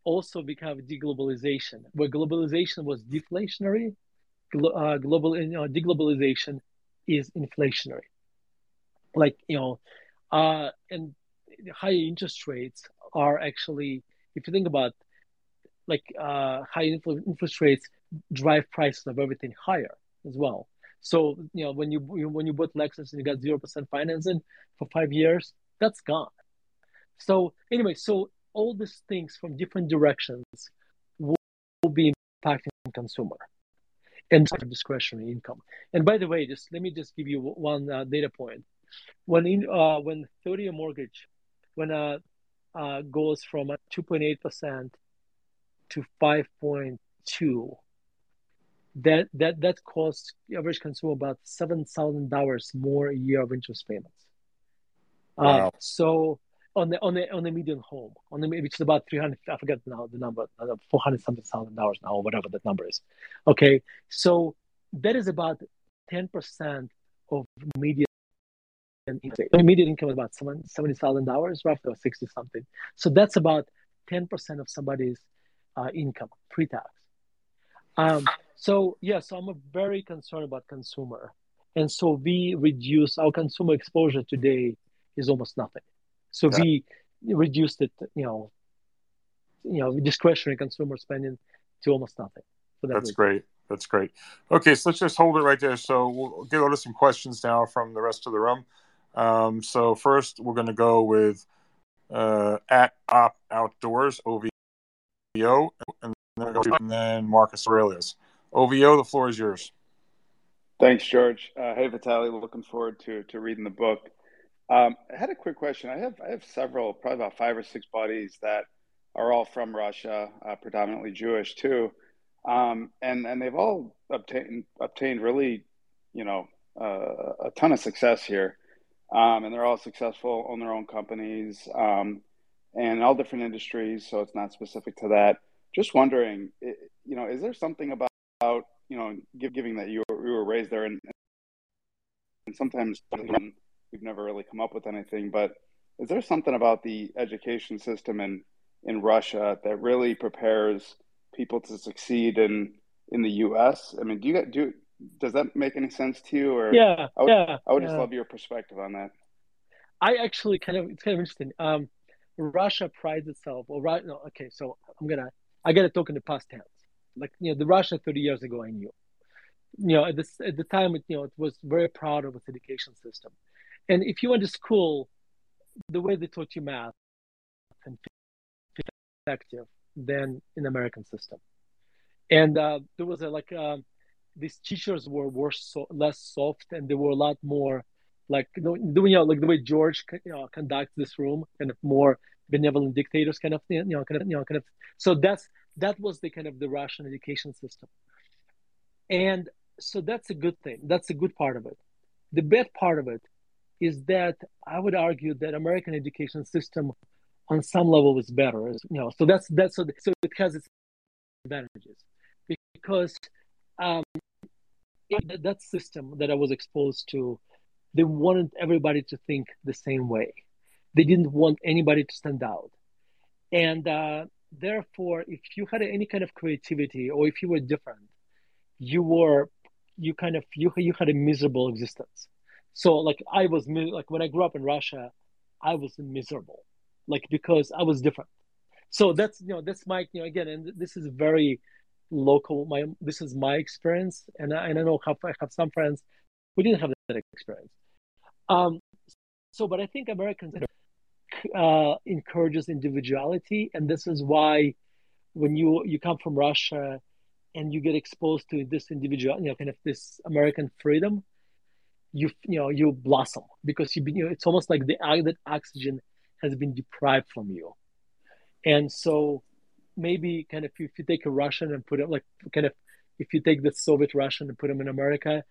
also, we have deglobalization, where globalization was deflationary. Glo- uh, global you know, deglobalization is inflationary. Like you know, uh, and high interest rates are actually, if you think about like uh, high interest rates drive prices of everything higher as well. So you know when you when you bought Lexus and you got zero percent financing for five years, that's gone. So anyway, so all these things from different directions will, will be impacting consumer and discretionary income. And by the way, just let me just give you one uh, data point. When in uh, when 30 year mortgage, when a uh, goes from 2.8% to 5.2 that that that costs average consumer about seven thousand dollars more a year of interest payments. Uh, wow. Uh, so on the on the on the median home on the which is about three hundred I forget now the number uh, four hundred something thousand dollars now or whatever that number is. Okay, so that is about ten percent of median income. Immediate income is about seventy thousand dollars, roughly, or sixty something. So that's about ten percent of somebody's uh, income pre-tax. Um, so yeah, so I'm very concerned about consumer, and so we reduce our consumer exposure today is almost nothing. So yeah. we reduced it, you know, you know, discretionary consumer spending to almost nothing. that That's reason. great. That's great. Okay, so let's just hold it right there. So we'll get to some questions now from the rest of the room. Um, so first, we're going to go with uh, at Op Outdoors OVO, and then, and then Marcus Aurelius. OVO, the floor is yours. Thanks, George. Uh, hey, Vitaliy. Looking forward to to reading the book. Um, I had a quick question. I have I have several, probably about five or six buddies that are all from Russia, uh, predominantly Jewish too, um, and and they've all obtained obtained really, you know, uh, a ton of success here um, and they're all successful, own their own companies, um, and all different industries. So it's not specific to that. Just wondering, you know, is there something about, you know, giving that you were, you were raised there, and, and sometimes we've never really come up with anything, but is there something about the education system in in Russia that really prepares people to succeed in in the U.S.? I mean, do you do does that make any sense to you? Or yeah, I would, yeah. I would yeah. just love your perspective on that. I actually kind of it's kind of interesting. Um, Russia prides itself, or right? No, okay. So I'm gonna I gotta talk in the past tense. Like you know, the Russia 30 years ago, I knew. You know, at this at the time, it, you know, it was very proud of its education system, and if you went to school, the way they taught you math and effective than in American system, and uh, there was a like. Um, these teachers were were so, less soft and they were a lot more like you know like the way George you know, conducts this room kind of more benevolent dictators kind of you know kind of you know kind of so that's that was the kind of the Russian education system and so that's a good thing. That's a good part of it. The bad part of it is that I would argue that American education system, on some level, was better. You know, so that's that's so, so it has its advantages because um, that system that I was exposed to, they wanted everybody to think the same way. They didn't want anybody to stand out, and uh, therefore, if you had any kind of creativity or if you were different, you were you kind of you you had a miserable existence. So like I was like when I grew up in Russia, I was miserable, like because I was different. So that's you know that's my you know again, and this is very local. My this is my experience, and I, and I know I have some friends who didn't have that experience. Um, so, but I think Americans uh, encourages individuality, and this is why when you you come from Russia and you get exposed to this individual, you know, kind of this American freedom, you you know you blossom because you you know it's almost like the that oxygen has been deprived from you, and so maybe kind of if you take a Russian and put it like kind of if you take the Soviet Russian and put him in America,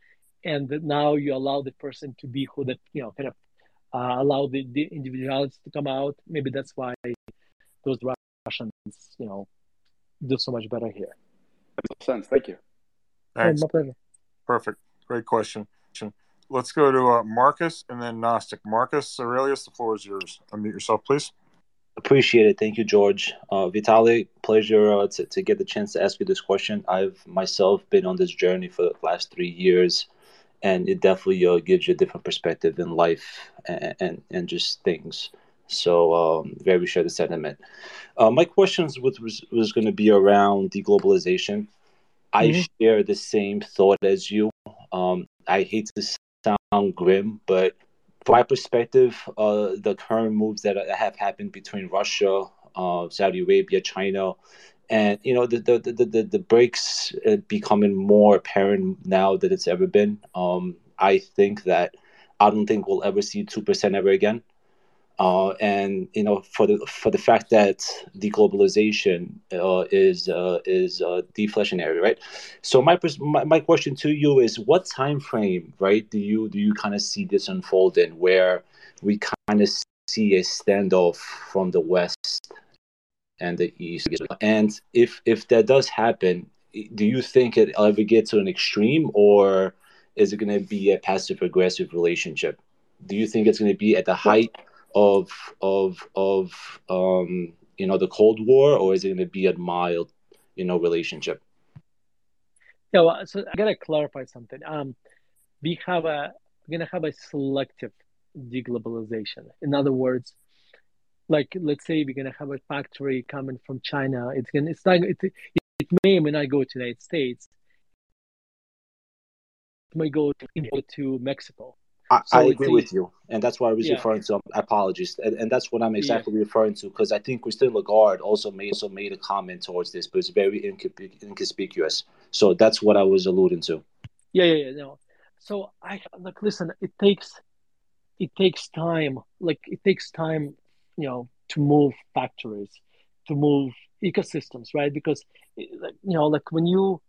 and now you allow the person to be who that you know kind of uh, allow the, the individuality to come out. Maybe that's why those Russians you know do so much better here makes sense. Thank you. Thanks. my pleasure. Perfect. Great question. Let's go to uh, Marcus and then Gnostic. Marcus Aurelius, the floor is yours. Unmute yourself, please. Appreciate it. Thank you, George. Uh, Vitaliy, pleasure uh, to, to get the chance to ask you this question. I've myself been on this journey for the last three years, and it definitely uh, gives you a different perspective in life and, and, and just things. So, um, very share the sentiment. Uh, my questions was, was going to be around deglobalization. I mm-hmm. share the same thought as you. Um, I hate to sound grim, but from my perspective, uh, the current moves that have happened between Russia, uh, Saudi Arabia, China, and you know the the the the, the breaks becoming more apparent now that it's ever been. Um, I think that I don't think we'll ever see two percent ever again uh, and you know for the for the fact that deglobalization uh, is uh, is uh, deflationary, right? So my, my my question to you is, what time frame, right? Do you do you kind of see this unfolding where we kind of see a standoff from the west and the east, and if if that does happen, do you think it ever get to an extreme, or is it going to be a passive aggressive relationship? Do you think it's going to be at the height? of of of um, you know the Cold War, or is it going to be a mild you know relationship? Yeah, well, so I gotta clarify something. Um, we have a we're gonna have a selective deglobalization. In other words, like let's say we're gonna have a factory coming from China. It's gonna it's not it, it may or may not go to the United States. It may go to, to Mexico. I, so I agree with you, and that's what I was yeah. referring to. Um, apologies, and, and that's what I'm exactly yeah. referring to because I think Christine Lagarde also made also made a comment towards this, but it's very inconspicuous. So that's what I was alluding to. Yeah, yeah, yeah. No, so I like listen. It takes it takes time. Like it takes time, you know, to move factories, to move ecosystems, right? Because you know, like when you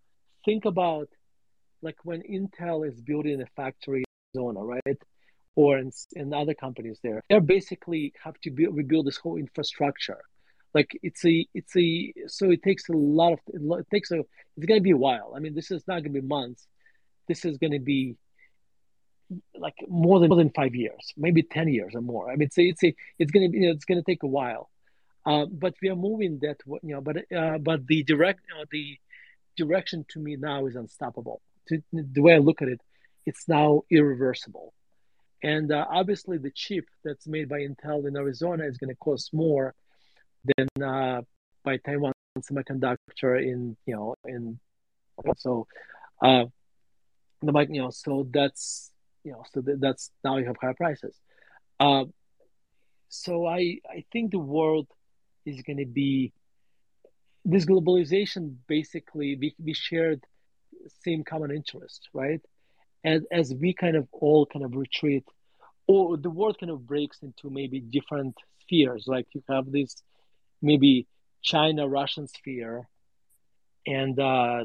think about like when Intel is building a factory in Arizona, right? Or in, in other companies there, they basically have to be, rebuild this whole infrastructure. Like it's a, it's a, so it takes a lot of, it takes a, it's going to be a while. I mean, this is not going to be months. This is going to be like more than more than five years, maybe ten years or more. I mean, it's a, it's a, it's to be, you know, it's to take a while. Uh, but we are moving that, you know, but uh, but the direct, you know, the direction to me now is unstoppable. To, the way I look at it, it's now irreversible. And uh, obviously, the chip that's made by Intel in Arizona is going to cost more than uh, by Taiwan Semiconductor in you know in so uh, the you know so that's you know so that's now you have higher prices. Uh, so I I think the world is going to be this globalization basically we, we shared same common interest right as as we kind of all kind of retreat or the world kind of breaks into maybe different spheres like you have this maybe china russian sphere and uh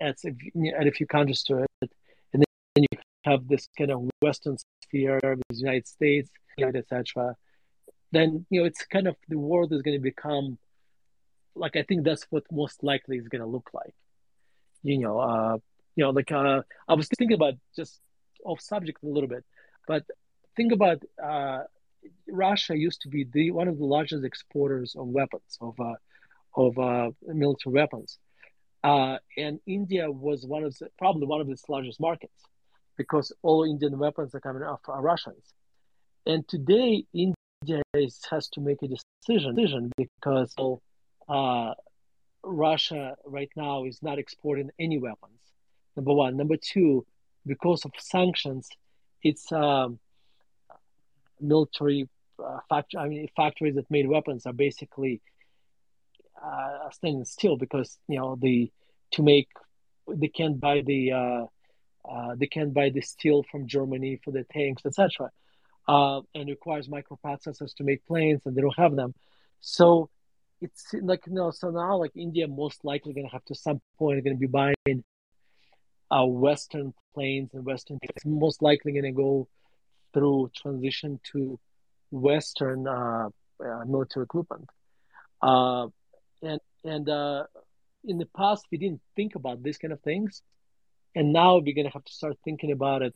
adds a, add a few countries to it, and then you have this kind of Western sphere with the United States, etc. Then you know it's kind of the world is going to become like I think that's what most likely is going to look like. You know, uh, you know, like uh, I was thinking about just off subject a little bit, but think about uh, Russia used to be the one of the largest exporters of weapons of uh, of uh, military weapons, uh, and India was one of the, probably one of its largest markets because all Indian weapons are coming off Russians, and today India is, has to make a decision, decision because uh, Russia right now is not exporting any weapons. Number one. Number two, because of sanctions, its um, military uh, factory, I mean, factories that made weapons are basically uh, standing still because you know the to make they can't buy the uh, they can't buy the steel from Germany for the tanks, etc. Uh, and requires microprocessors to make planes, and they don't have them. So it's like you know, so now like India most likely going to have to some point going to be buying uh, Western planes and Western. It's most likely going to go through transition to Western uh, uh, military equipment. Uh, and and in the past, we didn't think about these kind of things, and now we're going to have to start thinking about it.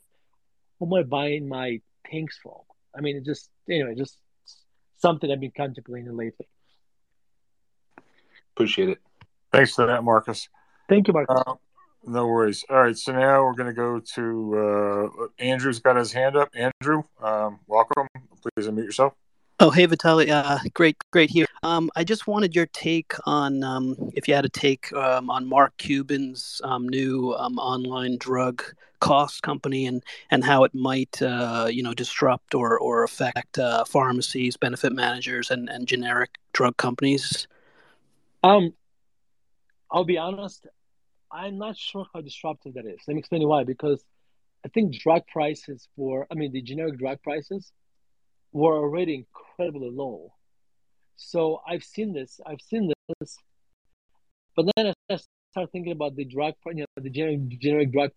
Who am I buying my tanks from? I mean, it just anyway, just something I've been contemplating lately. Appreciate it. Thanks for that, Marcus. Thank you, Marcus. Uh, no worries. All right, so now we're going to go to uh, Andrew's got his hand up. Andrew, um, welcome. Please unmute yourself. Oh, hey, Vitaliy. Uh, great, great here. Um, I just wanted your take on um, if you had a take um, on Mark Cuban's um, new um, online drug cost company and, and how it might, uh, you know, disrupt or, or affect uh, pharmacies, benefit managers, and, and generic drug companies. Um, I'll be honest. I'm not sure how disruptive that is. Let me explain why. Because I think drug prices for, I mean, the generic drug prices were already incredibly low. So I've seen this. I've seen this. But then I start thinking about the drug, you know, the generic, generic drug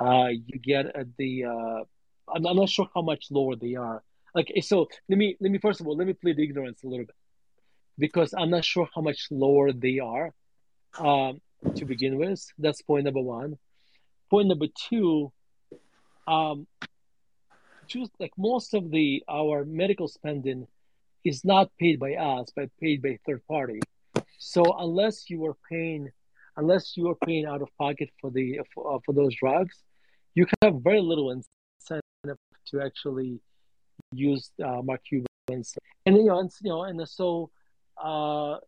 uh, you get at the. Uh, I'm, I'm not sure how much lower they are. Like so, let me let me first of all let me plead ignorance a little bit because I'm not sure how much lower they are um, to begin with. That's point number one. Point number two, um, just like most of the our medical spending is not paid by us, but paid by third party. So unless you are paying, unless you are paying out of pocket for the for, uh, for those drugs, you can have very little incentive to actually use uh, Mark Cuban's. And you know, and you know, and so, uh,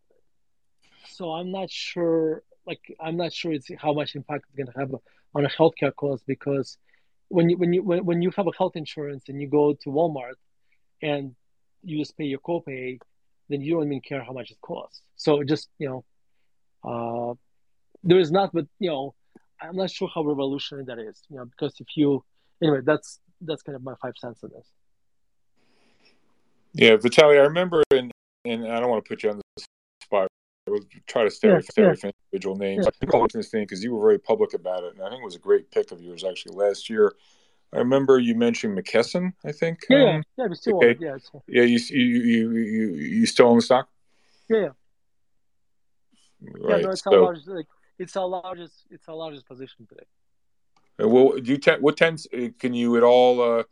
so I'm not sure. Like, I'm not sure it's how much impact it's going to have on a healthcare cost because when you when you when, when you have a health insurance and you go to Walmart and you just pay your copay, then you don't even care how much it costs. So just you know, uh, there is not, but you know, I'm not sure how revolutionary that is. You know, because if you anyway, that's that's kind of my five cents on this. Yeah, Vitaliy, I remember, and and I don't want to put you on the spot. I would try to stay yeah, yeah. individual names. Yeah. I this thing because you were very public about it, and I think it was a great pick of yours actually last year. I remember you mentioned McKesson. I think. Yeah, um, yeah, we still okay. Yeah, yeah. You you you you you still own the stock? Yeah. yeah. Right. Yeah, no, it's so, our largest. Like, it's our largest. It's our largest position today. Well, do you te- what tends? Uh, can you at all? Uh,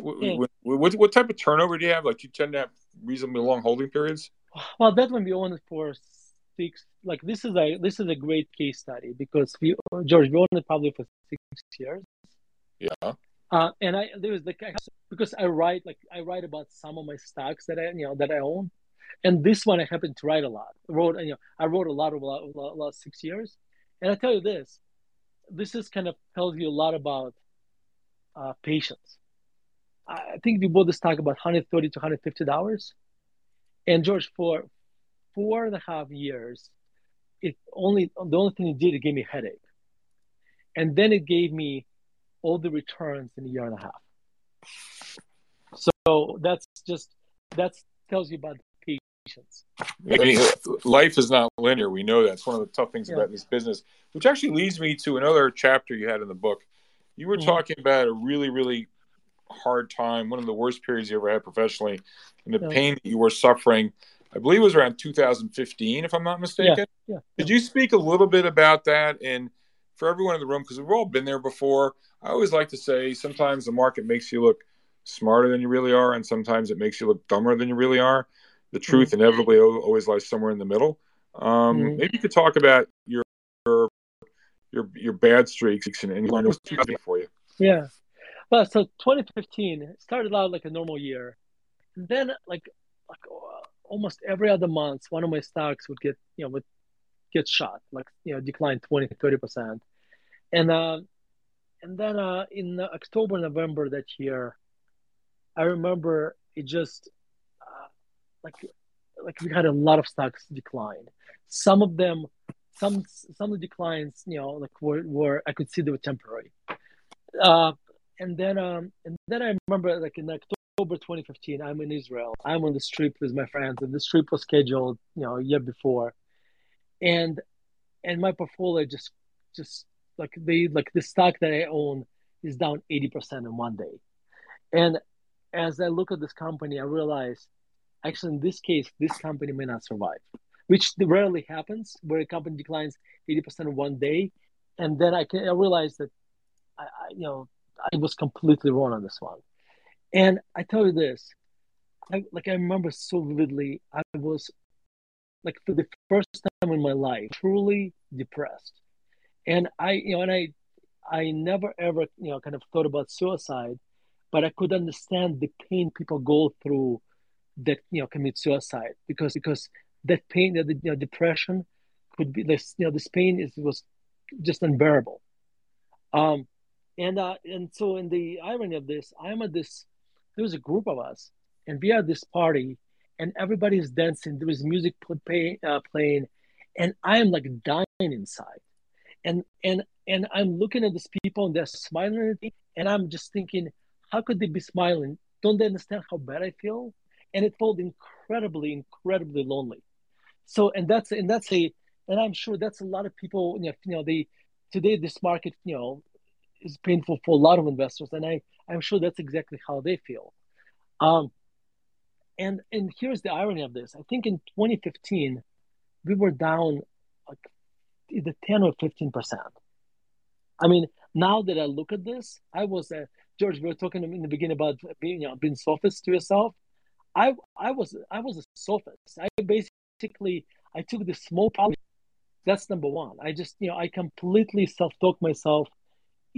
what, what, what type of turnover do you have? Like, do you tend to have reasonably long holding periods. Well, that one we own it for six. Like, this is a this is a great case study because we George we own it probably for six years. Yeah. Uh, and I there was like because I write like I write about some of my stocks that I you know that I own, and this one I happen to write a lot. I wrote you know I wrote a lot the last six years, and I tell you this, this is kind of tells you a lot about uh, patience. I think we bought the stock about 130 to 150 dollars, and George for four and a half years, it only the only thing it did it gave me a headache, and then it gave me all the returns in a year and a half. So that's just that tells you about I mean, life is not linear. We know that's one of the tough things yeah. about this business, which actually leads me to another chapter you had in the book. You were mm-hmm. talking about a really, really hard time, one of the worst periods you ever had professionally, and the yeah. pain that you were suffering. I believe it was around 2015, if I'm not mistaken. Yeah. yeah. Did you speak a little bit about that? And for everyone in the room, because we've all been there before, I always like to say sometimes the market makes you look smarter than you really are, and sometimes it makes you look dumber than you really are. The mm-hmm. truth mm-hmm. inevitably always lies somewhere in the middle. Um, mm-hmm. Maybe you could talk about your your your, your bad streaks and, and what's for you. Yeah. Well, so 2015 started out like a normal year, and then like like almost every other month, one of my stocks would get you know would get shot, like you know decline 20 30 percent, and uh, and then uh, in October November that year, I remember it just uh, like like we had a lot of stocks decline. Some of them, some some of the declines, you know, like were, were I could see they were temporary. Uh, and then um and then I remember like in October 2015, I'm in Israel. I'm on the trip with my friends, and this trip was scheduled, you know, a year before, and and my portfolio just just like the like the stock that I own is down 80% in one day, and as I look at this company, I realize actually in this case, this company may not survive, which rarely happens where a company declines 80% in one day, and then I can I realize that I, I you know I was completely wrong on this one. And I tell you this, I, like I remember so vividly, I was like for the first time in my life truly depressed, and I you know and I I never ever you know kind of thought about suicide, but I could understand the pain people go through that you know commit suicide because because that pain that you know depression could be this you know this pain is was just unbearable. Um, and uh, and so in the irony of this, I'm at this. There was a group of us, and we are this party, and everybody is dancing. There is music play, uh, playing, and I am like dying inside, and and and I'm looking at these people, and they're smiling at me, and I'm just thinking, how could they be smiling? Don't they understand how bad I feel? And it felt incredibly, incredibly lonely. So, and that's and that's a, and I'm sure that's a lot of people. You know, you know, they today this market, you know, is painful for a lot of investors, and I I'm sure that's exactly how they feel. Um, and and here's the irony of this. I think in 2015 we were down like either 10 or 15 percent. I mean, now that I look at this, I was a George. We were talking in the beginning about being you know being sophist to yourself. I I was I was a sophist. I basically I took the small problem. That's number one. I just you know I completely self talk myself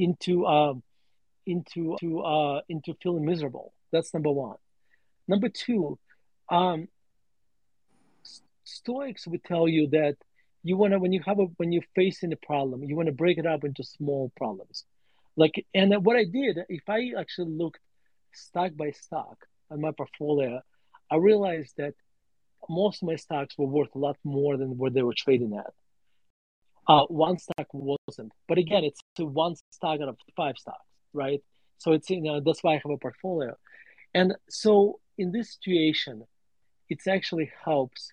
into um, into to uh, into feeling miserable. That's number one. Number two, um, Stoics would tell you that you want to when you have a when you're facing a problem, you want to break it up into small problems. Like and what I did, if I actually looked stock by stock on my portfolio, I realized that most of my stocks were worth a lot more than what they were trading at. Uh, one stock wasn't, but again, it's one stock out of five stocks, right? So it's you know that's why I have a portfolio, and so in this situation, it actually helps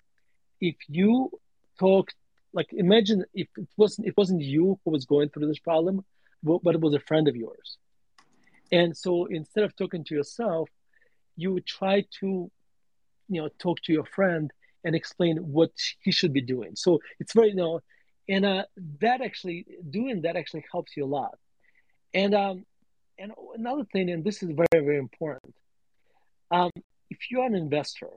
if you talk like imagine if it wasn't it wasn't you who was going through this problem, but it was a friend of yours, and so instead of talking to yourself, you would try to you know talk to your friend and explain what he should be doing. So it's very you know and uh, that actually doing that actually helps you a lot. And um, and another thing and this is very very important um, if you're an investor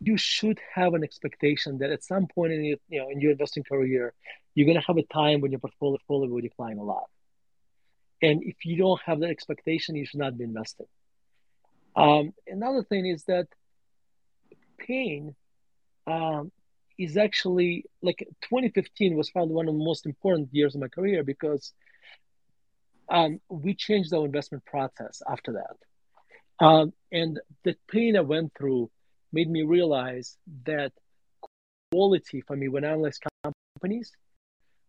you should have an expectation that at some point in your you know in your investing career you're going to have a time when your portfolio will decline a lot. And if you don't have that expectation you should not be investing. Um, another thing is that pain um, is actually like 2015 was found one of the most important years of my career because um, we changed our investment process after that. Um, and the pain I went through made me realize that quality for me when I analyze companies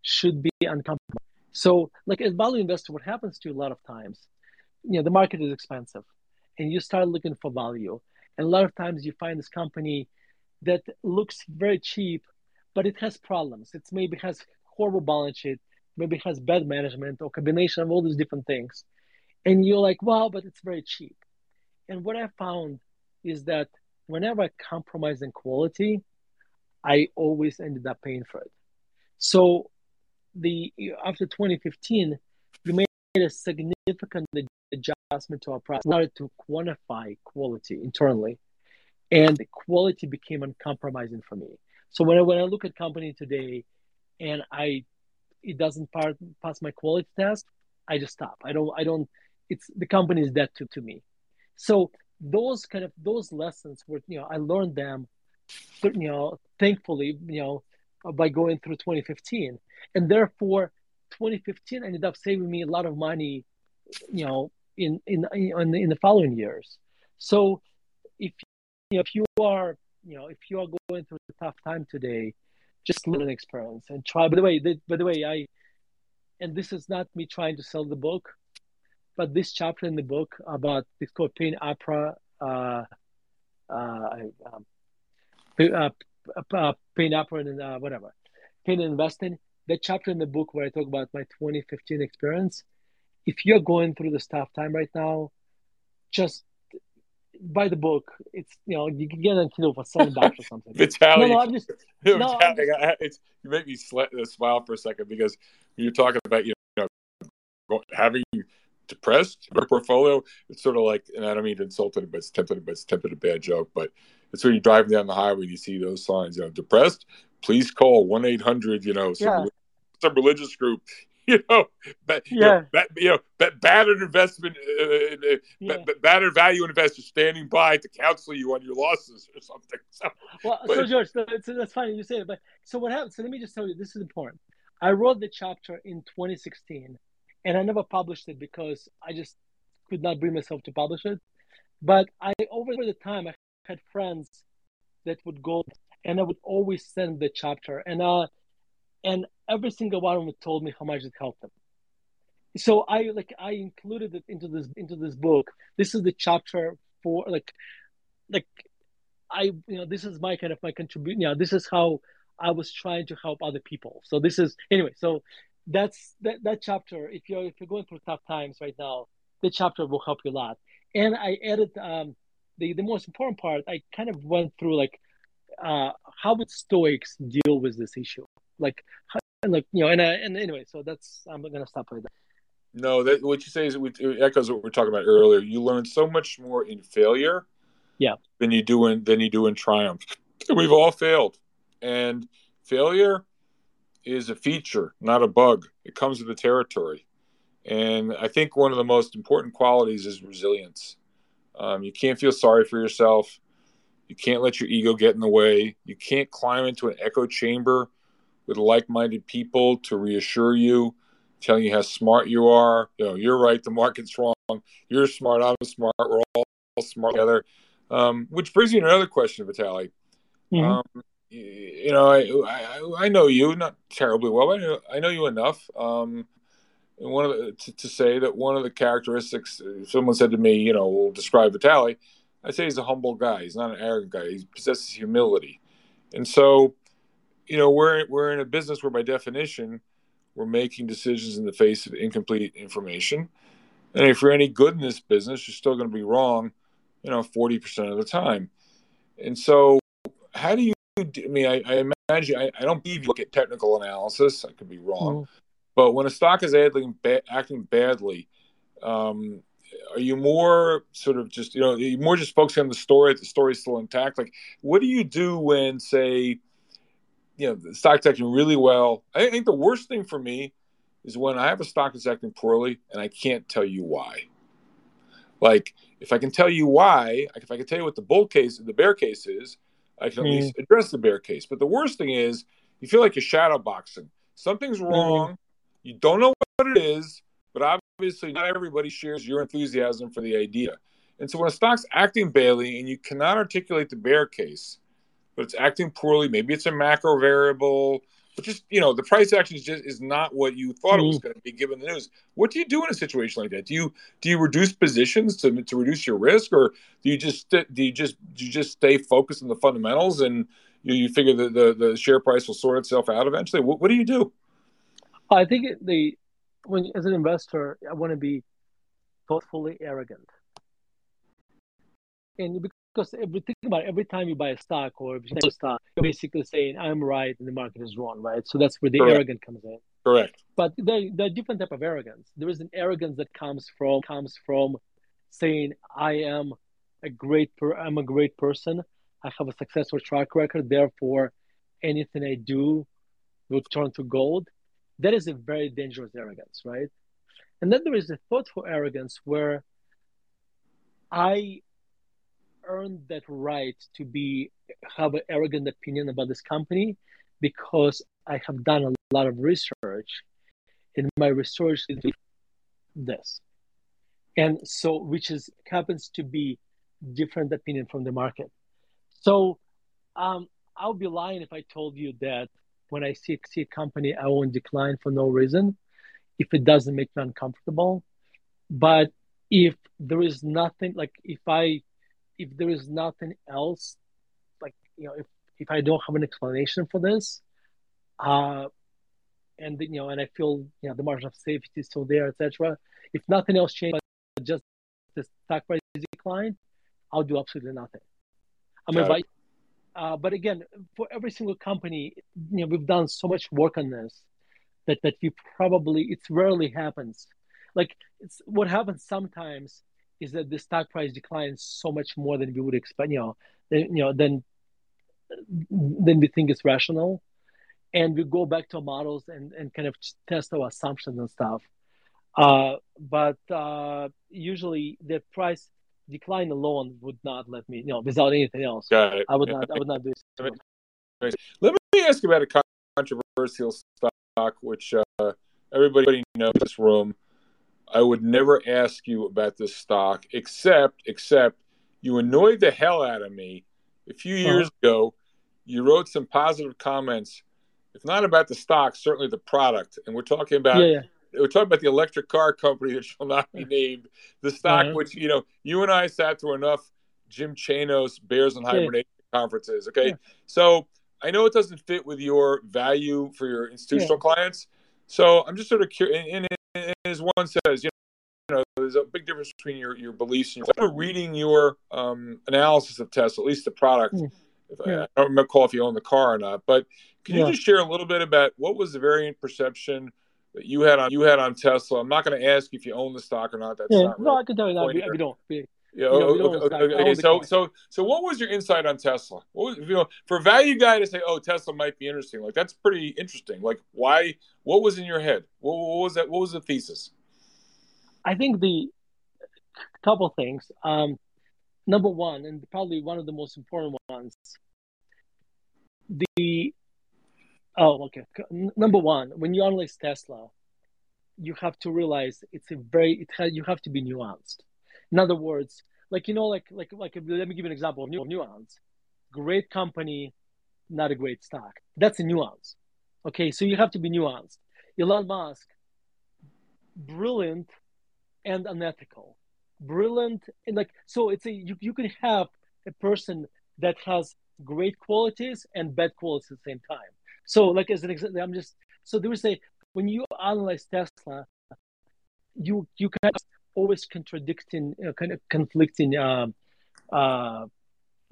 should be uncompromised. So, like as value investor, what happens to you a lot of times, you know, the market is expensive, and you start looking for value, and a lot of times you find this company that looks very cheap, but it has problems. It maybe has horrible balance sheet, maybe has bad management or combination of all these different things. And you're like, wow, but it's very cheap. And what I found is that whenever I compromise in quality, I always ended up paying for it. So the after 2015, we made a significant adjustment to our process. Started to quantify quality internally, and the quality became uncompromising for me. So when I, when I look at company today, and I it doesn't part, pass my quality test, I just stop. I don't I don't. It's the company is dead to, to me. So those kind of those lessons were you know I learned them, you know, thankfully you know by going through 2015, and therefore 2015 ended up saving me a lot of money, you know, in in in, in the following years. So if you know, if you are you know if you are going through a tough time today, just learn an experience and try. By the way, the, by the way, I and this is not me trying to sell the book, but this chapter in the book about it's called Pain Opera. Uh, uh, um, uh, uh, Pain Opera and uh, whatever, Pain Investing. That chapter in the book where I talk about my 2015 experience. If you're going through this tough time right now, just buy the book. It's you know you can get on Kindle for seven bucks or something. Vitaliy, no, no, I'm just, no, Vitaliy, I'm just... It's, you make me uh, smile for a second because you're talking about you know having depressed your portfolio. It's sort of like, and I don't mean to insult it, but it's tempted, but it's tempted a bad joke. But it's when you're driving down the highway, and you see those signs. You know, depressed. Please call one eight hundred. You know, some, yeah. some religious group. you know, but, yeah. you know, you know, battered investment, uh, uh, yeah. battered value investors standing by to counsel you on your losses or something. So, well, but, so George, that's funny you say it, but so what happened? So let me just tell you, this is important. I wrote the chapter in 2016, and I never published it because I just could not bring myself to publish it. But I, over the time, I had friends that would go, and I would always send the chapter, and uh, and every single one of them told me how much it helped them. So I like I included it into this into this book. This is the chapter for like like I you know this is my kind of my contribution. Know, this is how I was trying to help other people. So this is anyway. So that's that that chapter. If you're if you're going through tough times right now, the chapter will help you a lot. And I added um, the the most important part. I kind of went through like uh, how would Stoics deal with this issue? Like and like you know, and uh, and anyway, so that's I'm gonna stop right there. No, that what you say is it echoes what we are talking about earlier. You learn so much more in failure, yeah, than you do in than you do in triumph. We've all failed, and failure is a feature, not a bug. It comes with the territory, and I think one of the most important qualities is resilience. Um, you can't feel sorry for yourself. You can't let your ego get in the way. You can't climb into an echo chamber with like-minded people to reassure you, telling you how smart you are. You know, you're right. The market's wrong. You're smart. I'm smart. We're all smart together. Um, which brings me to another question, Vitaliy. Mm-hmm. Um, you know, I, I, I know you not terribly well, but I know, I know you enough. Um, one of the, to, to, say that one of the characteristics someone said to me, you know, will describe Vitaliy. I say he's a humble guy. He's not an arrogant guy. He possesses humility, and so you know we're we're in a business where by definition we're making decisions in the face of incomplete information. And if you're any good in this business you're still going to be wrong you know 40% of the time. And so how do you i mean i, I imagine I, I, don't believe you look at technical analysis i could be wrong. Mm. but when a stock is acting, acting badly um, are you more sort of just you know you more just focusing on the story the story's still intact? Like what do you do when say you know, the stock's acting really well. I think the worst thing for me is when I have a stock that's acting poorly and I can't tell you why. Like, if I can tell you why, if I can tell you what the bull case, the bear case is, I can at mm. least address the bear case. But the worst thing is, you feel like you're shadow boxing. Something's mm. wrong. Mm. You don't know what it is, but obviously not everybody shares your enthusiasm for the idea. And so when a stock's acting badly and you cannot articulate the bear case, but it's acting poorly. Maybe it's a macro variable, but just you know the price action is just is not what you thought it was mm-hmm. going to be given the news. What do you do in a situation like that? Do you do you reduce positions to to reduce your risk, or do you just do you just do you just stay focused on the fundamentals and you, you figure that the, the share price will sort itself out eventually? What, what do you do? I think the when as an investor, I want to be thoughtfully arrogant. And because every think about it, every time you buy a stock or if you a stock, you're mm-hmm. basically saying I'm right and the market is wrong, right? So that's where the Correct. arrogance comes in. Correct. But there, there are different type of arrogance. There is an arrogance that comes from comes from saying I am a great per, I'm a great person. I have a successful track record. Therefore, anything I do will turn to gold. That is a very dangerous arrogance, right? And then there is a thoughtful arrogance where I earned that right to be have an arrogant opinion about this company because I have done a lot of research, and my research is this, and so which is happens to be different opinion from the market. So um, I'll be lying if I told you that when I see, see a company, I won't decline for no reason if it doesn't make me uncomfortable. But if there is nothing like if I if there is nothing else, like you know, if if I don't have an explanation for this, uh, and you know, and I feel you know the margin of safety is still there, etc. If nothing else changes, just the stock price decline, I'll do absolutely nothing. I mean, but, uh, but again, for every single company, you know, we've done so much work on this that that we probably it rarely happens. Like it's what happens sometimes is that the stock price declines so much more than we would expect. You know, than, you know, than than we think is rational, and we go back to our models and and kind of test our assumptions and stuff. Uh, but uh, usually the price decline alone would not let me, you know, without anything else. Got it. I would not. I would not do. It. Let me ask you about a controversial stock, which uh, everybody knows in this room. I would never ask you about this stock, except except you annoyed the hell out of me a few uh-huh. years ago. You wrote some positive comments, if not about the stock, certainly the product, and we're talking about. Yeah, yeah we're talking about the electric car company that shall not be named. The stock, uh-huh. which you know, you and I sat through enough Jim Chanos Bears in Hibernation yeah. conferences. Okay, so I know it doesn't fit with your value for your institutional clients. So I'm just sort of curious. As one says, you know, there's a big difference between your, your beliefs and your. reading your um, analysis of Tesla, at least the product. Mm. Yeah. I, don't recall if you own the car or not, but can you just share a little bit about what was the variant perception that you had on you had on Tesla? I'm not going to ask if you own the stock or not. That's yeah, not no, I can tell you that we, we, don't. We, yeah. okay, okay, okay. So, so, so, what was your insight on Tesla? What was, you know, for a value guy to say, "Oh, Tesla might be interesting," like that's pretty interesting. Like, why? What was in your head? What, what was that? What was the thesis? I think the couple things. Um, number one, and probably one of the most important ones, the oh, okay. Number one, when you analyze Tesla, you have to realize it's a very it has, you have to be nuanced in other words, like you know, like like like let me give you an example of nuance. Great company, not a great stock. That's a nuance. Okay, so you have to be nuanced. Elon Musk, brilliant and unethical. Brilliant and like so it's a you, you can have a person that has great qualities and bad qualities at the same time. So like as an example, I'm just so there was a when you analyze Tesla, you you can always contradicting, uh, kind of conflicting uh, uh,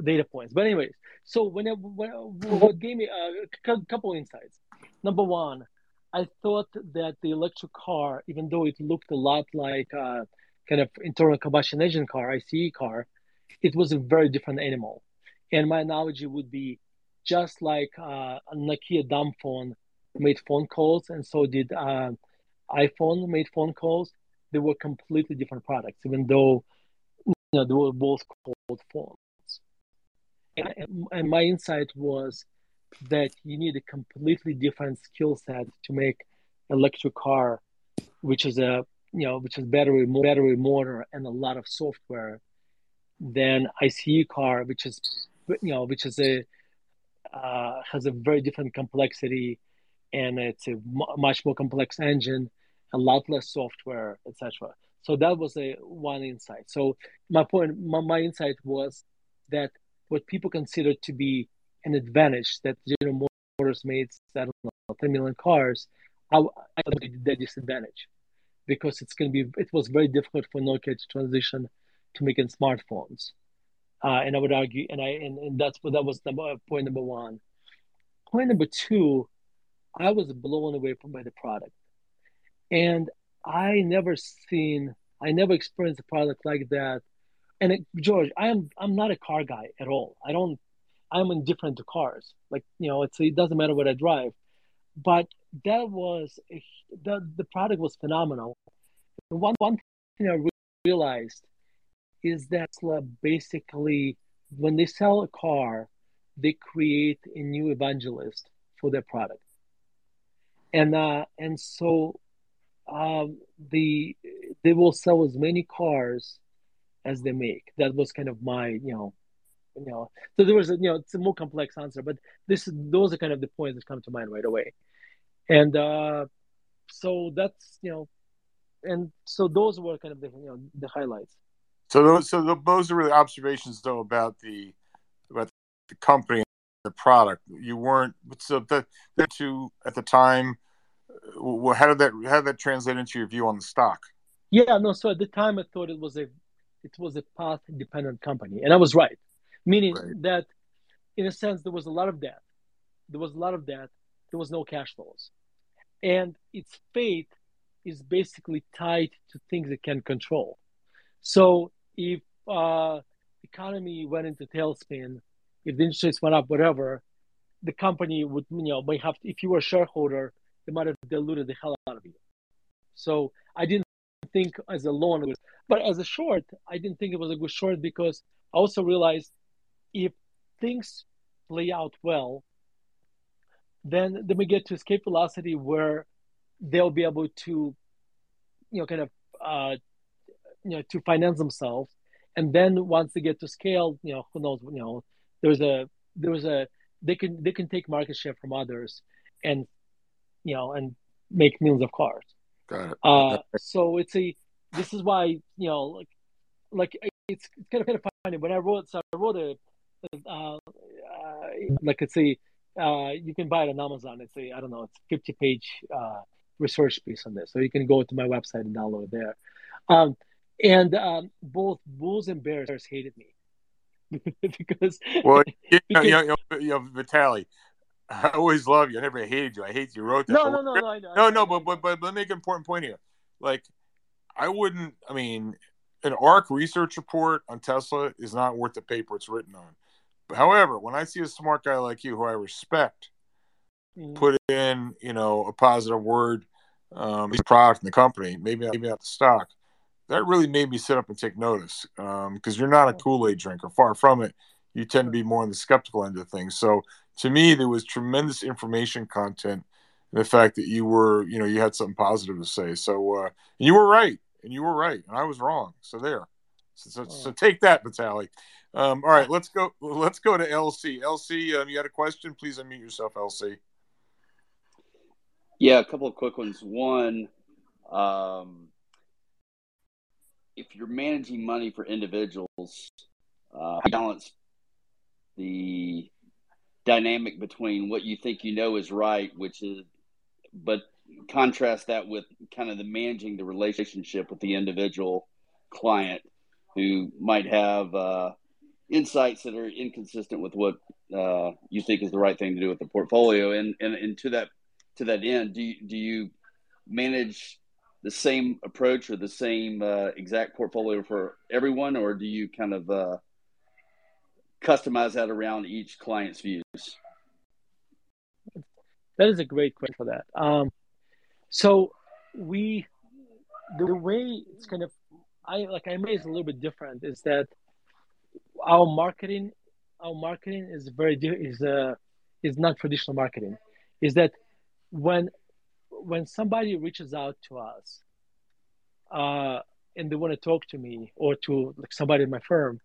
data points. But anyways, so when, when what gave me a couple insights. Number one, I thought that the electric car, even though it looked a lot like a kind of internal combustion engine car, ICE car, it was a very different animal. And my analogy would be just like uh, a Nokia dumb phone made phone calls, and so did uh, iPhone made phone calls they were completely different products, even though you know they were both called phones. And, and my insight was that you need a completely different skill set to make electric car, which is a you know which is battery battery motor and a lot of software, than ICE car, which is you know which is a uh, has a very different complexity and it's a m- much more complex engine, a lot less software, etc. So that was a one insight. So my point, my, my insight was that what people consider to be an advantage that General Motors made, I don't know, 10 million cars, I, I the disadvantage because it's going to be, it was very difficult for Nokia to transition to making smartphones. Uh, and I would argue, and I, and, and that's what that was number, point number one. Point number two, I was blown away by the product. And I never seen, I never experienced a product like that. And it, George, I am, I'm not a car guy at all. I don't, I'm indifferent to cars. Like, you know, it's, it doesn't matter what I drive. But that was, the, the product was phenomenal. One, one thing I realized is that basically, when they sell a car, they create a new evangelist for their product. And, uh, and so um, the they will sell as many cars as they make. That was kind of my you know you know so there was a you know it's a more complex answer, but this those are kind of the points that come to mind right away, and uh, so that's you know and so those were kind of the you know the highlights. So those so those are really observations though about the about the company the product. You weren't so the the two at the time well, how did that how did that translate into your view on the stock? Yeah, no. So at the time, I thought it was a it was a path dependent company, and I was right, meaning right. that in a sense there was a lot of debt, there was a lot of debt, there was no cash flows, and its fate is basically tied to things it can control. So if uh, economy went into tailspin, if the interest rates went up, whatever, the company would you know may have to, if you were a shareholder they might have diluted the hell out of you. So I didn't think as a long, but as a short, I didn't think it was a good short because I also realized if things play out well, then then we get to escape velocity where they'll be able to, you know, kind of, uh, you know, to finance themselves. And then once they get to scale, you know, who knows, you know, there's a, there's a, they can, they can take market share from others and you know, and make millions of cars. Got it. Uh, so it's a. This is why you know, like, like it's, it's kind of kind of funny when I wrote. So I wrote a, uh, uh, like it's a. Uh, you can buy it on Amazon. It's a I don't know. It's fifty page uh, research piece on this, so you can go to my website and download it there. Um, and um, both bulls and bears hated me because well, you know, because, you know, you know, Vitaly, I always love you. I never hated you. I hate you wrote that. No, no, no, no, I know, no, no. But but but let me make an important point here. Like, I wouldn't. I mean, an ARK research report on Tesla is not worth the paper it's written on. But however, when I see a smart guy like you, who I respect, mm-hmm. put in you know a positive word, um, the product in the company, maybe maybe not the stock, that really made me sit up and take notice because um, you're not a Kool Aid drinker. Far from it. You tend to be more on the skeptical end of things. So to me, there was tremendous information content. And the fact that you were, you know, you had something positive to say. So uh, you were right, and you were right, and I was wrong. So there. So, so, so take that, Vitaly. Um, all right, let's go. Let's go to LC. LC, um, you had a question? Please unmute yourself, LC. Yeah, a couple of quick ones. One, um, if you're managing money for individuals, uh, balance the dynamic between what you think you know is right, which is, but contrast that with kind of the managing the relationship with the individual client who might have uh, insights that are inconsistent with what uh, you think is the right thing to do with the portfolio. And, and, and to that to that end, do you, do you manage the same approach or the same uh, exact portfolio for everyone, or do you kind of uh, customize that around each client's views? That is a great question for that. Um, so we, the way it's kind of, I like I made is a little bit different. Is that our marketing, our marketing is very is uh is not traditional marketing. Is that when when somebody reaches out to us, uh, and they want to talk to me or to like somebody in my firm,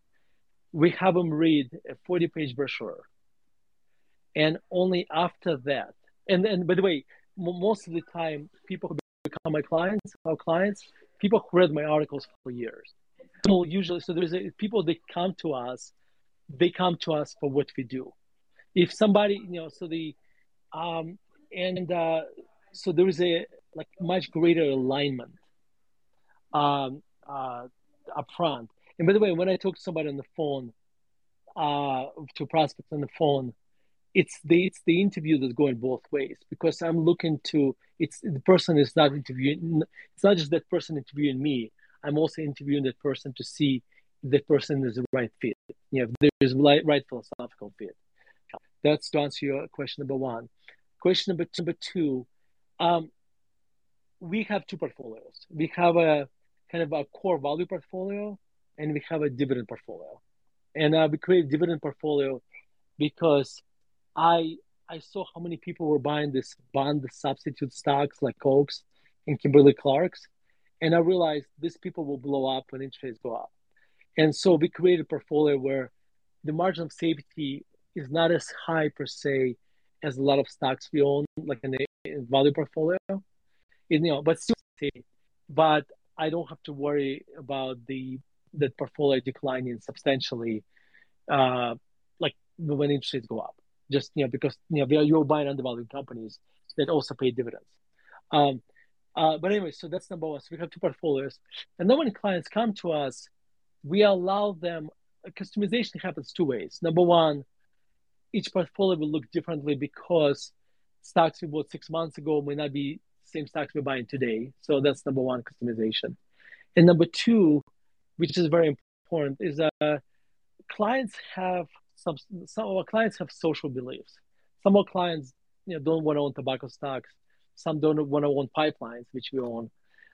we have them read a 40 page brochure. And only after that, and, and by the way, most of the time, people who become my clients, our clients, people who read my articles for years. So usually, so there's a, people that come to us, they come to us for what we do. If somebody, you know, so the, um, and uh, so there is a like much greater alignment um, uh, up front. And by the way, when I talk to somebody on the phone, uh, to prospects on the phone, it's the it's the interview that's going both ways because I'm looking to it's the person is not interviewing it's not just that person interviewing me. I'm also interviewing that person to see if that person is the right fit. You know, if there's right, philosophical fit. That's to answer your question number one. Question number two, number two um, we have two portfolios. We have a kind of a core value portfolio and we have a dividend portfolio. And uh, we created dividend portfolio because I I saw how many people were buying this bond substitute stocks like Oaks and Kimberly Clark's, and I realized these people will blow up when interest rates go up. And so we created a portfolio where the margin of safety is not as high per se as a lot of stocks we own, like in a value portfolio. you know, but still. But I don't have to worry about the that portfolio declining substantially, uh, like when interest rates go up just you know because you know you're buying undervalued companies that also pay dividends. Um, uh, but anyway, so that's number one. So we have two portfolios, and then when clients come to us, we allow them. Customization happens two ways. Number one, each portfolio will look differently because stocks we bought six months ago may not be same stocks we're buying today. So that's number one customization. And number two, which is very important, is that clients have some some of our clients have social beliefs. Some of our clients you know don't want to own tobacco stocks. Some don't want to own pipelines, which we own,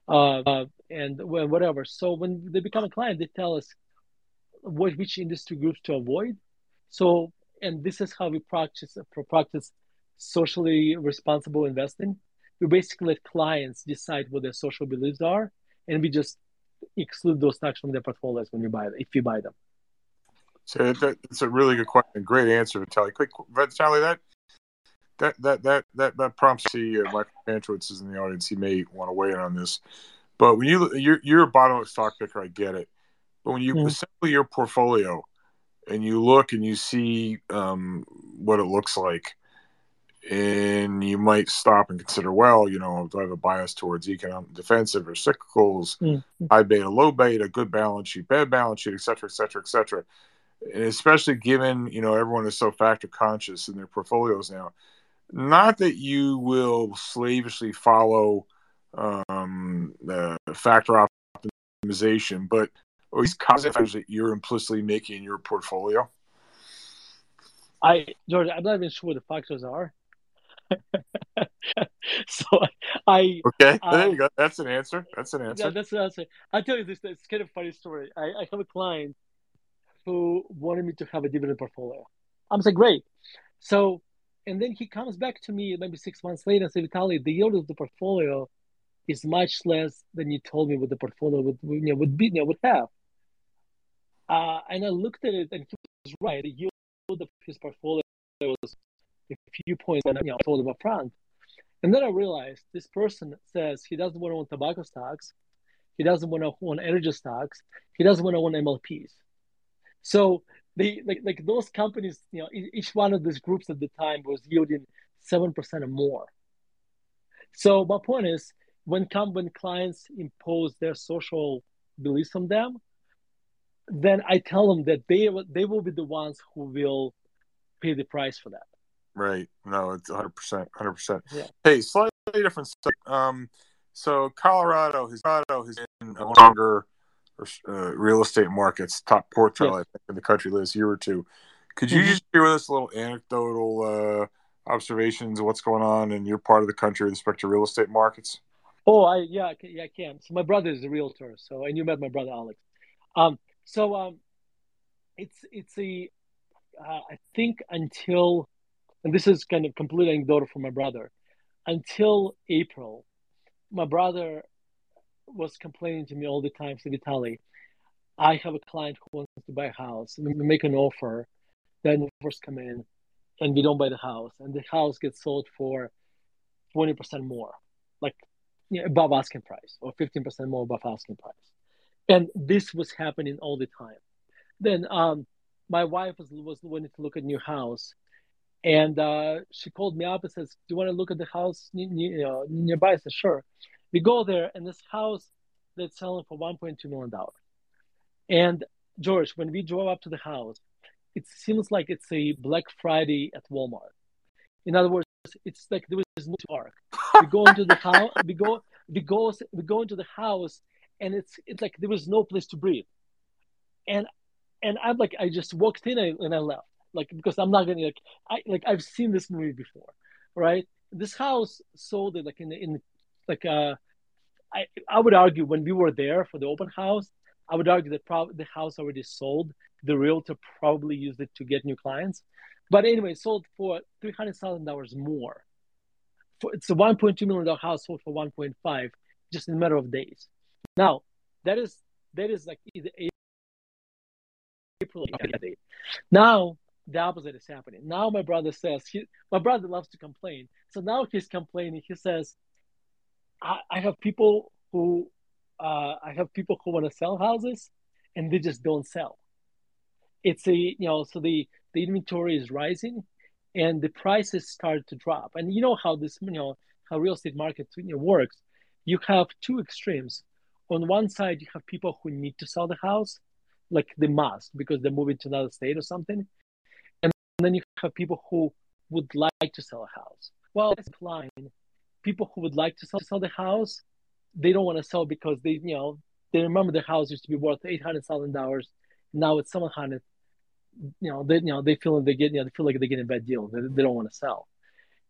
uh, uh, and whatever. So when they become a client, they tell us what which industry groups to avoid. So and this is how we practice practice socially responsible investing. We basically let clients decide what their social beliefs are, and we just exclude those stocks from their portfolios when you buy them, if you buy them. So that, that's a really good question. Great answer, Vitaly. Quick, Vitaly, that that that that that that prompts see uh, Michael Kantrowitz is in the audience. He may want to weigh in on this. But when you you're you're a bottom up stock picker, I get it. But when you mm. assemble your portfolio and you look and you see um, what it looks like, and you might stop and consider, well, you know, do I have a bias towards economic defensive or cyclicals, mm. high beta, low beta, good balance sheet, bad balance sheet, et cetera, et cetera, et cetera and especially given you know everyone is so factor conscious in their portfolios now. Not that you will slavishly follow um, the factor optimization, but at least concepts that you're implicitly making in your portfolio. I George, I'm not even sure what the factors are. so I okay. Uh, there you go. That's an answer. That's an answer. Yeah, that's an answer. I'll tell you this. It's kind of funny story. I, I have a client who wanted me to have a dividend portfolio. I'm like, great. So, and then he comes back to me maybe six months later and says, Vitaly, the yield of the portfolio is much less than you told me what the portfolio would, you know, would be, you know, would have. Uh, and I looked at it and he was right. The yield of his portfolio was a few points that you know, I told up front. And then I realized this person says he doesn't want to own tobacco stocks. He doesn't want to own energy stocks. He doesn't want to own MLPs. So they like like those companies, you know, each one of these groups at the time was yielding seven percent or more. So my point is, when come when clients impose their social beliefs on them, then I tell them that they they will be the ones who will pay the price for that. Right. No, it's hundred percent, hundred percent. Hey, slightly different. Um, so Colorado has Colorado has been a longer uh, real estate markets, top quartile, yes. I think, in the country last year or two. Could you mm-hmm. just share with us a little anecdotal uh, observations of what's going on in your part of the country with respect to real estate markets? Oh, I yeah, yeah, I can. So my brother is a realtor, so and you met my brother Alex. Um, so um, it's it's a uh, I think until and this is kind of complete anecdotal from my brother. Until April, my brother was complaining to me all the time, said Vitaly, I have a client who wants to buy a house. We make an offer, then offers come in, and we don't buy the house, and the house gets sold for twenty percent more, like you know, above asking price, or fifteen percent more above asking price, and this was happening all the time. Then um, my wife was was wanting to look at new house, and uh, she called me up and says, "Do you want to look at the house you know, nearby?" I said, "Sure." We go there, and this house that's selling for 1.2 million dollars. And George, when we drove up to the house, it seems like it's a Black Friday at Walmart. In other words, it's like there was no park. We go into the house. We go. We go. We go into the house, and it's it's like there was no place to breathe. And and I'm like, I just walked in and I left, like because I'm not gonna like I like I've seen this movie before, right? This house sold it like in in like uh, I I would argue when we were there for the open house, I would argue that probably the house already sold. The realtor probably used it to get new clients, but anyway, sold for three hundred thousand dollars more. For, it's a one point two million dollar house sold for one point five just in a matter of days. Now that is that is like either April date. Now the opposite is happening. Now my brother says he, my brother loves to complain. So now he's complaining. He says, I, I have people who uh, I have people who want to sell houses and they just don't sell. It's a you know so the the inventory is rising and the prices start to drop. And you know how this you know how real estate market you know, works. You have two extremes. On one side, you have people who need to sell the house, like they must because they're moving to another state or something. Have people who would like to sell a house. Well, that's fine. People who would like to sell, sell the house, they don't want to sell because they, you know, they remember the house used to be worth eight hundred thousand dollars. Now it's seven hundred. You know, they, you know, they feel they get, you know, they feel like they get a bad deal. They, they don't want to sell.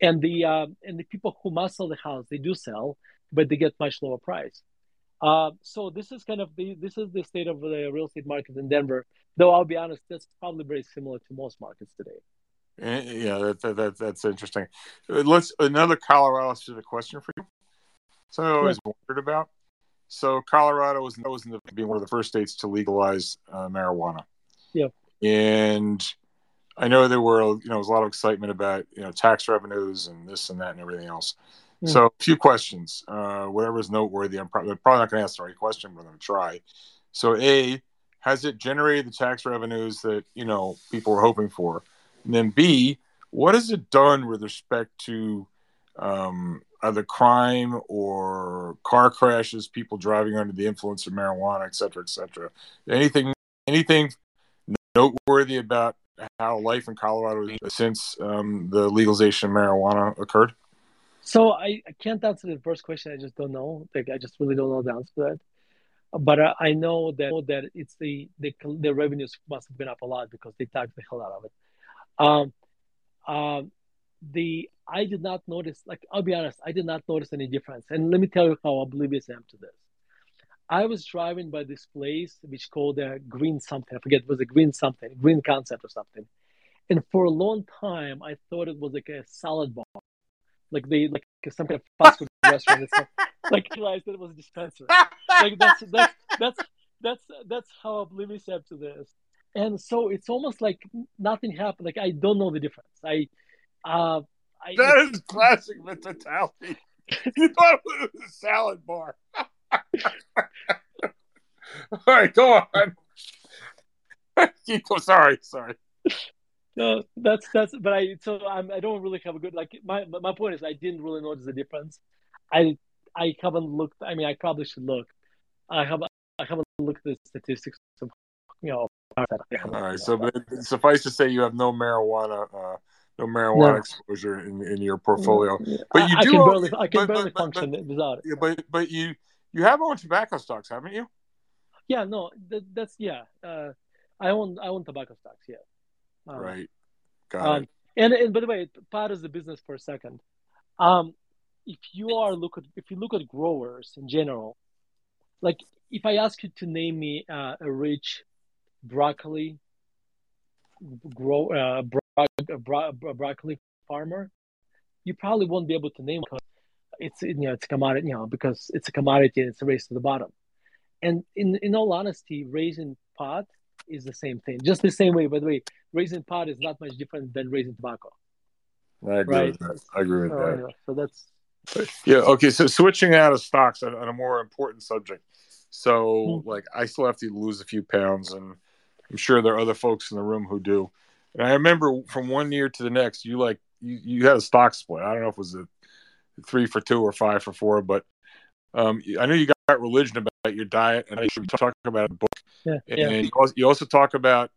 And the uh, and the people who must sell the house, they do sell, but they get much lower price. Uh, so this is kind of the this is the state of the real estate market in Denver. Though I'll be honest, that's probably very similar to most markets today. Eh, yeah, that, that, that that's interesting. Uh, let's another Colorado specific question for you. Something I always yeah. wondered about. So Colorado was was in the, being one of the first states to legalize uh, marijuana. Yeah, and I know there were you know was a lot of excitement about you know tax revenues and this and that and everything else. Mm. So a few questions, uh, whatever is noteworthy. I'm probably, probably not going to ask the right question, but I'm going to try. So a has it generated the tax revenues that you know people were hoping for? And then B, what has it done with respect to um, either crime or car crashes, people driving under the influence of marijuana, et cetera, et cetera? Anything, anything noteworthy about how life in Colorado since um, the legalization of marijuana occurred? So I, I can't answer the first question. I just don't know. Like I just really don't know the answer to that. But uh, I know that that it's the, the the revenues must have been up a lot because they taxed the hell out of it. Um, um, the I did not notice. Like I'll be honest, I did not notice any difference. And let me tell you how oblivious I am to this. I was driving by this place which called a Green something. I forget it was a Green something, Green Concept or something. And for a long time, I thought it was like a salad bar, like they like some kind of fast food restaurant. Stuff. Like realized that it was a dispenser. Like that's that's that's that's that's how oblivious I am to this and so it's almost like nothing happened. Like I don't know the difference. I, uh, I that is classic mentality. you thought it was a salad bar. All right, go on. Sorry, sorry. No, that's that's. But I so I'm, I don't really have a good like my my point is I didn't really notice the difference. I I haven't looked. I mean, I probably should look. I have I haven't looked at the statistics of you know all right. So, but suffice to say, you have no marijuana, uh, no marijuana no. exposure in, in your portfolio. But you I, do. I can own, barely, I can but, barely but, function but, without it. Yeah, but but you you have owned tobacco stocks, haven't you? Yeah. No. That, that's yeah. Uh, I own I own tobacco stocks. Yeah. Um, right. Got um, it. And and by the way, part of the business for a second. Um, if you are look at if you look at growers in general, like if I ask you to name me uh, a rich broccoli grow uh, bro- bro- broccoli farmer, you probably won't be able to name it because it's you know it's a commodity you know because it's a commodity and it's a race to the bottom. And in in all honesty, raising pot is the same thing, just the same way. By the way, raising pot is not much different than raising tobacco. I agree right? with that. I agree with so, that. Anyway, so that's Yeah. Okay. So switching out of stocks on, on a more important subject. So, mm-hmm. like, I still have to lose a few pounds, and I'm sure there are other folks in the room who do. And I remember from one year to the next, you like you, you had a stock split. I don't know if it was a three for two or five for four, but um, I know you got religion about your diet, and I should talk about a book. Yeah, and. You, also, you also talk about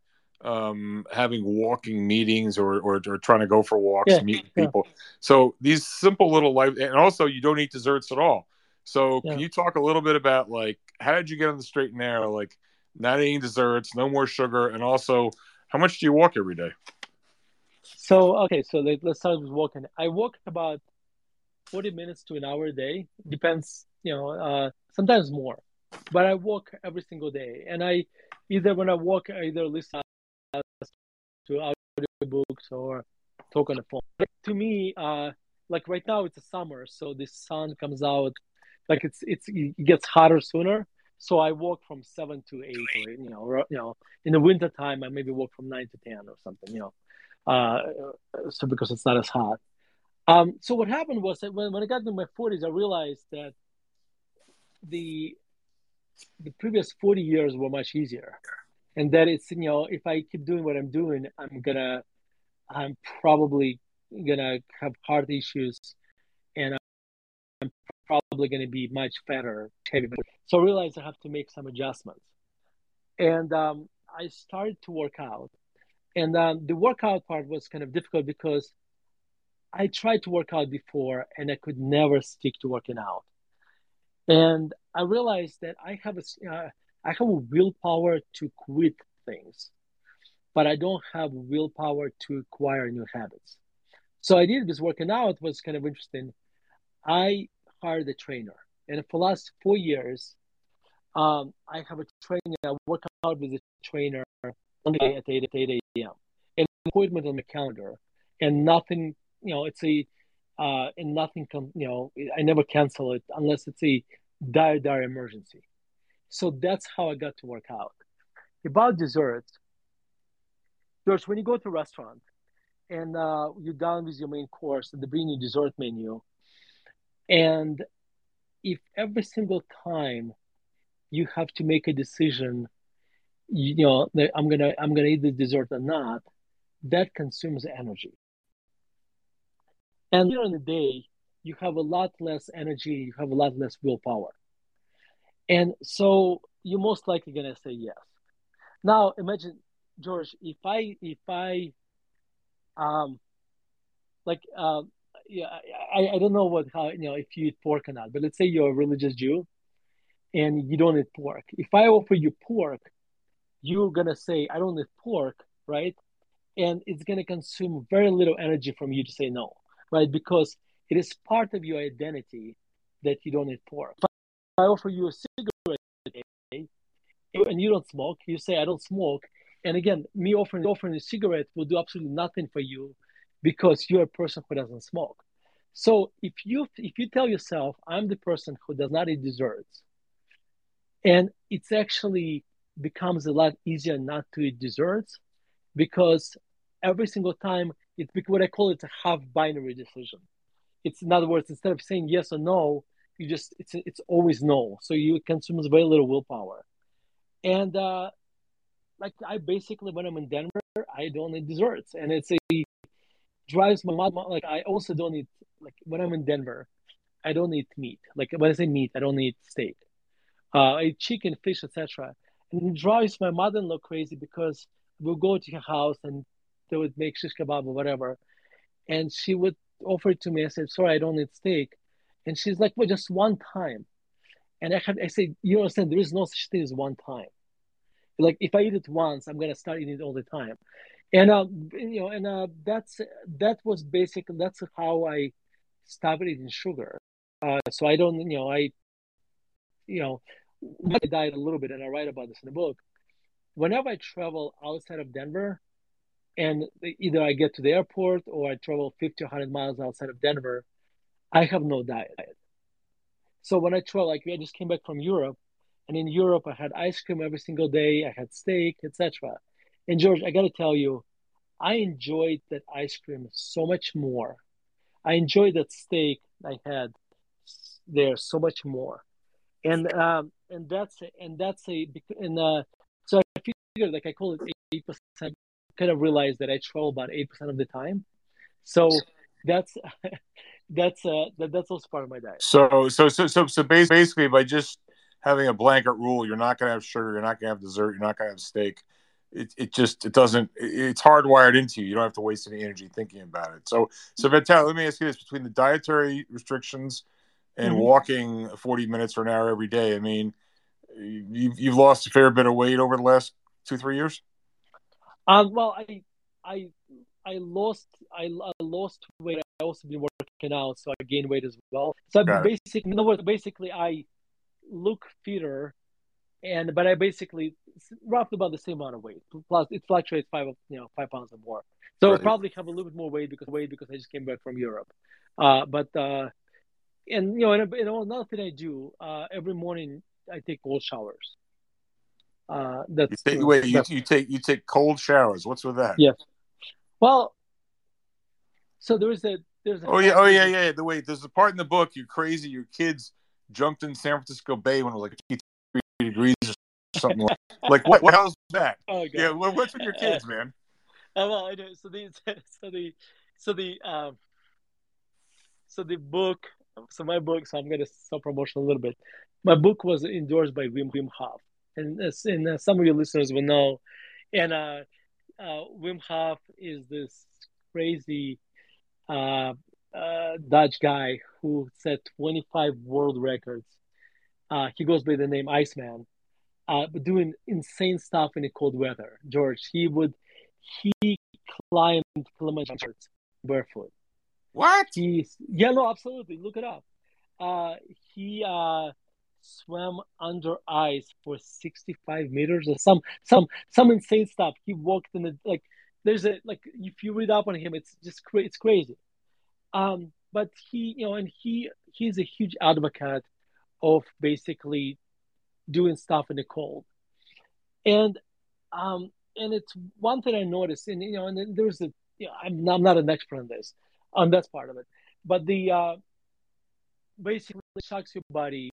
um, having walking meetings or, or, or trying to go for walks, yeah, meeting people. Yeah. So these simple little life, and also you don't eat desserts at all. So yeah. can you talk a little bit about like how did you get on the straight and narrow? Like not eating desserts, no more sugar, and also how much do you walk every day? So okay, so let's start with walking. I walk about forty minutes to an hour a day. Depends, you know, uh, sometimes more, but I walk every single day, and I either when I walk, I either listen to audiobooks or talk on the phone. But to me, uh, like right now it's a summer, so the sun comes out, like it's it's it gets hotter sooner. So I walk from seven to eight, or you know, or, you know, in the winter time I maybe walk from nine to ten or something, you know, uh, so because it's not as hot. Um, so what happened was that when, when I got into my forties, I realized that the the previous forty years were much easier and that it's you know if I keep doing what I'm doing, I'm gonna I'm probably gonna have heart issues, probably gonna be much fatter. So I realized I have to make some adjustments, and um, I started to work out, and um, the workout part was kind of difficult because I tried to work out before and I could never stick to working out, and I realized that I have a uh, I have a willpower to quit things, but I don't have willpower to acquire new habits. So I did this working out was kind of interesting. I hired a trainer, and for the last four years, um, I have a training. I work out with a trainer Monday at 8 at 8 a.m. An appointment on the calendar, and nothing. You know, it's a uh, and nothing. Com- you know, I never cancel it unless it's a dire, dire emergency. So that's how I got to work out. About desserts, George, when you go to a restaurant and uh, you're done with your main course and they bring you dessert menu, and if every single time you have to make a decision, you know, I'm gonna I'm gonna eat the dessert or not, that consumes energy. And during the day, you have a lot less energy, you have a lot less willpower. And so you're most likely to say yes. Now imagine, George, if I, if I, um, like, uh, yeah, I, I don't know what, how, you know, if you eat pork or not, but let's say you're a religious Jew and you don't eat pork. If I offer you pork, you're to say, I don't eat pork, right? And it's to consume very little energy from you to say no, right? Because it is part of your identity that you don't eat pork. If I offer you a cigarette and you don't smoke, you say I don't smoke, and again, me offering offering a cigarette will do absolutely nothing for you because you're a person who doesn't smoke. So if you if you tell yourself I'm the person who does not eat desserts, and it's actually becomes a lot easier not to eat desserts because every single time it's what I call it a half binary decision. It's in other words, instead of saying yes or no, you just it's it's always no. So you consume very little willpower, and uh, like I basically when I'm in Denver, I don't eat desserts, and it's a drives my mom like I also don't eat like when I'm in Denver, I don't eat meat. Like when I say meat, I don't eat steak. Uh, I eat chicken, fish, etc. And it drives my mother-in-law crazy because we'll go to her house and they would make shish kebab or whatever, and she would offer it to me. I said, "Sorry, I don't eat steak." And she's like, well, just one time. And I have, I say, you understand, there is no such thing as one time. Like if I eat it once, I'm gonna start eating it all the time. And uh, you know, and uh, that's that was basically that's how I stopped eating sugar. Uh, so I don't, you know, I, you know, I diet a little bit, and I write about this in the book. Whenever I travel outside of Denver, and either I get to the airport or I travel 50 or 100 miles outside of Denver, I have no diet. So when I travel, like I just came back from Europe, and in Europe I had ice cream every single day. I had steak, etc. And George, I got to tell you, I enjoyed that ice cream so much more. I enjoyed that steak I had there so much more, and um, and that's and that's a and uh, so I figured like I call it eight percent. Kind of realized that I travel about eight percent of the time, so that's that's uh that, that's also part of my diet. So so so so so basically by just having a blanket rule, you're not going to have sugar, you're not going to have dessert, you're not going to have steak. It, it just it doesn't it's hardwired into you. You don't have to waste any energy thinking about it. So so Vital, let me ask you this: between the dietary restrictions and mm-hmm. walking 40 minutes or an hour every day, I mean, you've you've lost a fair bit of weight over the last two three years. Um, well, I I I lost I, I lost weight. I also been working out, so I gained weight as well. So basically, in other words, basically I look fitter, and but I basically roughly about the same amount of weight. Plus, it fluctuates five you know five pounds or more. So right. I probably have a little bit more weight because weight because I just came back from Europe. Uh, but uh, and you know, and, and another thing I do uh, every morning I take cold showers. Uh, that's you take, wait, you, you take you take cold showers. What's with that? Yes. Well, so there's a there's a oh yeah oh yeah yeah the way there's a part in the book you're crazy your kids jumped in San Francisco Bay when it was like 53 degrees or something like like what what hell's that? Oh, yeah, what's with your kids, man? Uh, well, I know. So the so the so the um so the book so my book so I'm gonna self promotion a little bit. My book was endorsed by Wim Wim Hof, and, and uh, some of your listeners will know. And uh, uh, Wim Hof is this crazy uh, uh, Dutch guy who set 25 world records. Uh, he goes by the name Iceman, uh, doing insane stuff in the cold weather. George, he would he climbed Kilimanjaro barefoot. What? He's yeah, no, absolutely. Look it up. Uh, he uh, swam under ice for 65 meters or some some some insane stuff. He walked in the like. There's a like if you read up on him, it's just cra- it's crazy. Um, but he, you know, and he he's a huge advocate of basically doing stuff in the cold. And um, and it's one thing I noticed, and you know, and there's a, you know, I'm not, I'm not an expert on this, on that part of it, but the uh, basically shocks your body,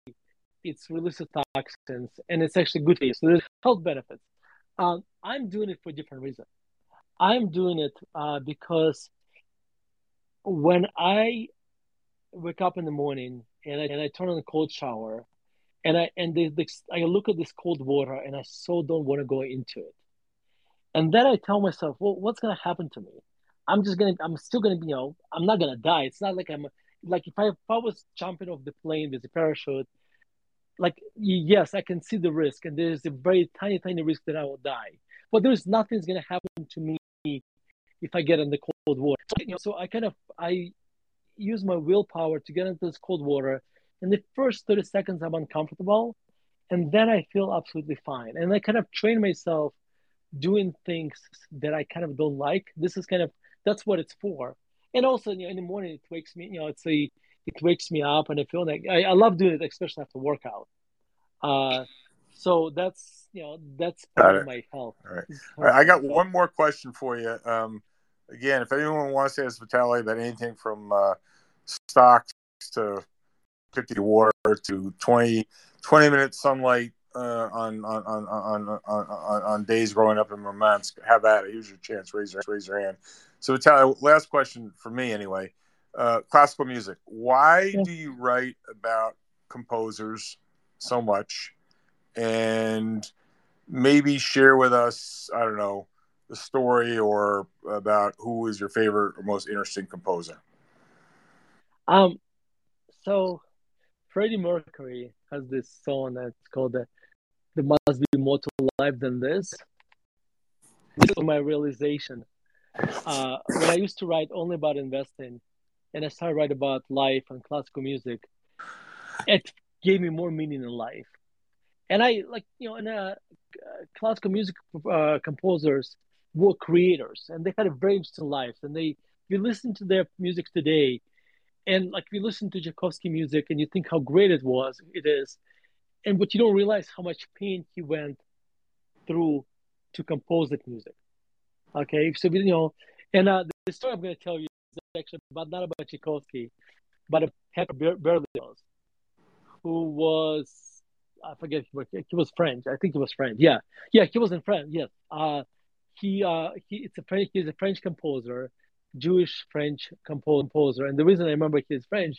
it's releases toxins, and it's actually good for you. So there's health benefits. Um, I'm doing it for different reason. I'm doing it uh, because when I wake up in the morning and I, and I turn on a cold shower and I and I look at this cold water and I so don't want to go into it. And then I tell myself, well, what's gonna happen to me? I'm just gonna, I'm still gonna be, you know, I'm not gonna die. It's not like I'm like if I if I was jumping off the plane with a parachute, like yes, I can see the risk, and there's a very tiny, tiny risk that I will die. But there's nothing's gonna happen to me if I get in the cold water. So, you know, so I kind of I use my willpower to get into this cold water. In the first 30 seconds, I'm uncomfortable, and then I feel absolutely fine. And I kind of train myself doing things that I kind of don't like. This is kind of that's what it's for. And also, you know, in the morning, it wakes me. You know, it's a it wakes me up, and I feel like I, I love doing it, especially after workout. Uh, so that's you know that's part of my health. All right. All right. I got one more question for you. Um, again, if anyone wants to ask Vitaly about anything from uh, stocks to 50 water to 20, 20 minute sunlight uh, on, on, on, on, on, on, days growing up in Murmansk, have at it. Here's your chance. Raise your, raise your hand. So, Vitaly, last question for me anyway. Uh, classical music. Why do you write about composers so much? And maybe share with us, I don't know, the story or about who is your favorite or most interesting composer? Um, so Freddie Mercury has this song that's called the "There Must Be More to Life Than This." This is my realization. Uh, when I used to write only about investing, and I started writing about life and classical music, it gave me more meaning in life. And I like you know, and uh, classical music uh, composers were creators and they had a very interesting lives. And they, you listen to their music today, and like you listen to Tchaikovsky music and you think how great it was, it is, and but you don't realize how much pain he went through to compose that music. Okay, so you know, and uh, the story I'm going to tell you is actually about not about Tchaikovsky, by the Berlioz, who was I forget he was French. I think he was French. Yeah, yeah, he was in France. Yes. Uh, he uh, he it's a French. He's a French composer, Jewish French composer. And the reason I remember he's French,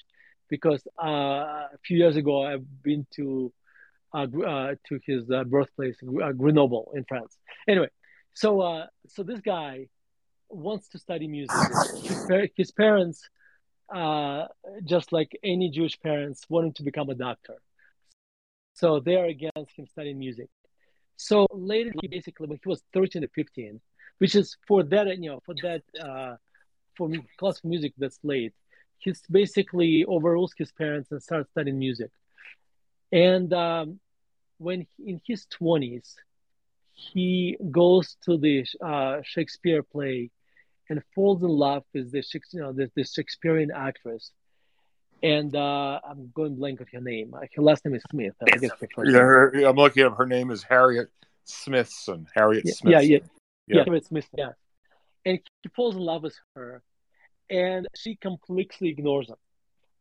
because uh, a few years ago I've been to uh, uh, to his uh, birthplace, uh, Grenoble in France. Anyway, so so this guy wants to study music. His, his parents, just like any Jewish parents, wanted to become a doctor. So they are against him studying music. So later, he basically, when he was 13 to 15, which is for that, you know, for that, uh, for classical music that's late, he's basically overrules his parents and starts studying music. And um, when he, in his 20s, he goes to the uh, Shakespeare play and falls in love with the, you know, the, the Shakespearean actress. And uh, I'm going blank of her name. Her last name is Smith. I her yeah, her, I'm looking at her name is Harriet Smithson. Harriet yeah, Smithson. Yeah, yeah, yeah, Harriet Smith. Yeah, and he falls in love with her, and she completely ignores him.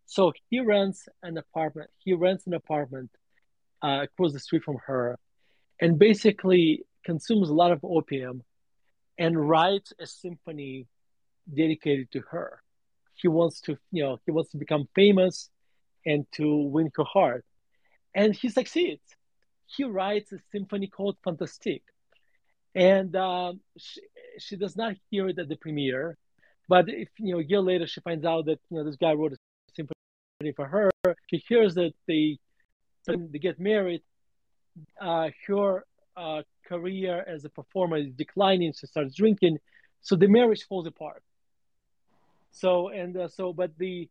So he rents an apartment. He rents an apartment uh, across the street from her, and basically consumes a lot of opium, and writes a symphony dedicated to her. He wants to, you know, he wants to become famous and to win her heart, and he succeeds. He writes a symphony called Fantastique, and um, she, she does not hear it at the premiere. But if you know, a year later, she finds out that you know this guy wrote a symphony for her. She hears that they they get married, uh, her uh, career as a performer is declining. She starts drinking, so the marriage falls apart. So and uh, so, but the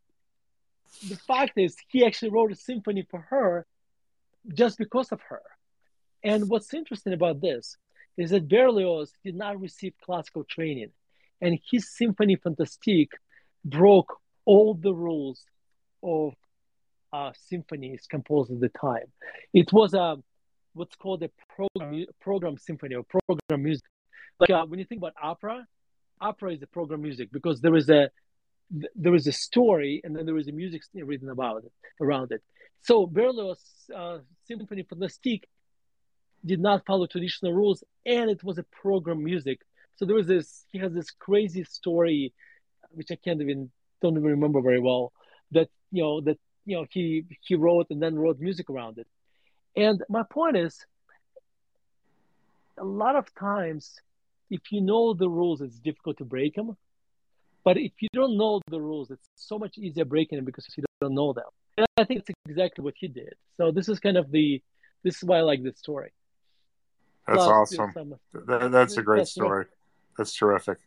the fact is, he actually wrote a symphony for her just because of her. And what's interesting about this is that Berlioz did not receive classical training, and his Symphony Fantastique broke all the rules of uh, symphonies composed at the time. It was a what's called a program program symphony or program music. Like uh, when you think about opera, opera is a program music because there is a there is a story and then there is a music written about it around it. So Berlioz' uh, Symphony Fantastique did not follow traditional rules, and it was a program music. So there was this. He has this crazy story, which I can't even don't even remember very well. That you know that you know he he wrote and then wrote music around it and my point is a lot of times if you know the rules it's difficult to break them but if you don't know the rules it's so much easier breaking them because you don't know them and i think it's exactly what he did so this is kind of the this is why i like this story that's Plus, awesome some, that, that's a great story that's terrific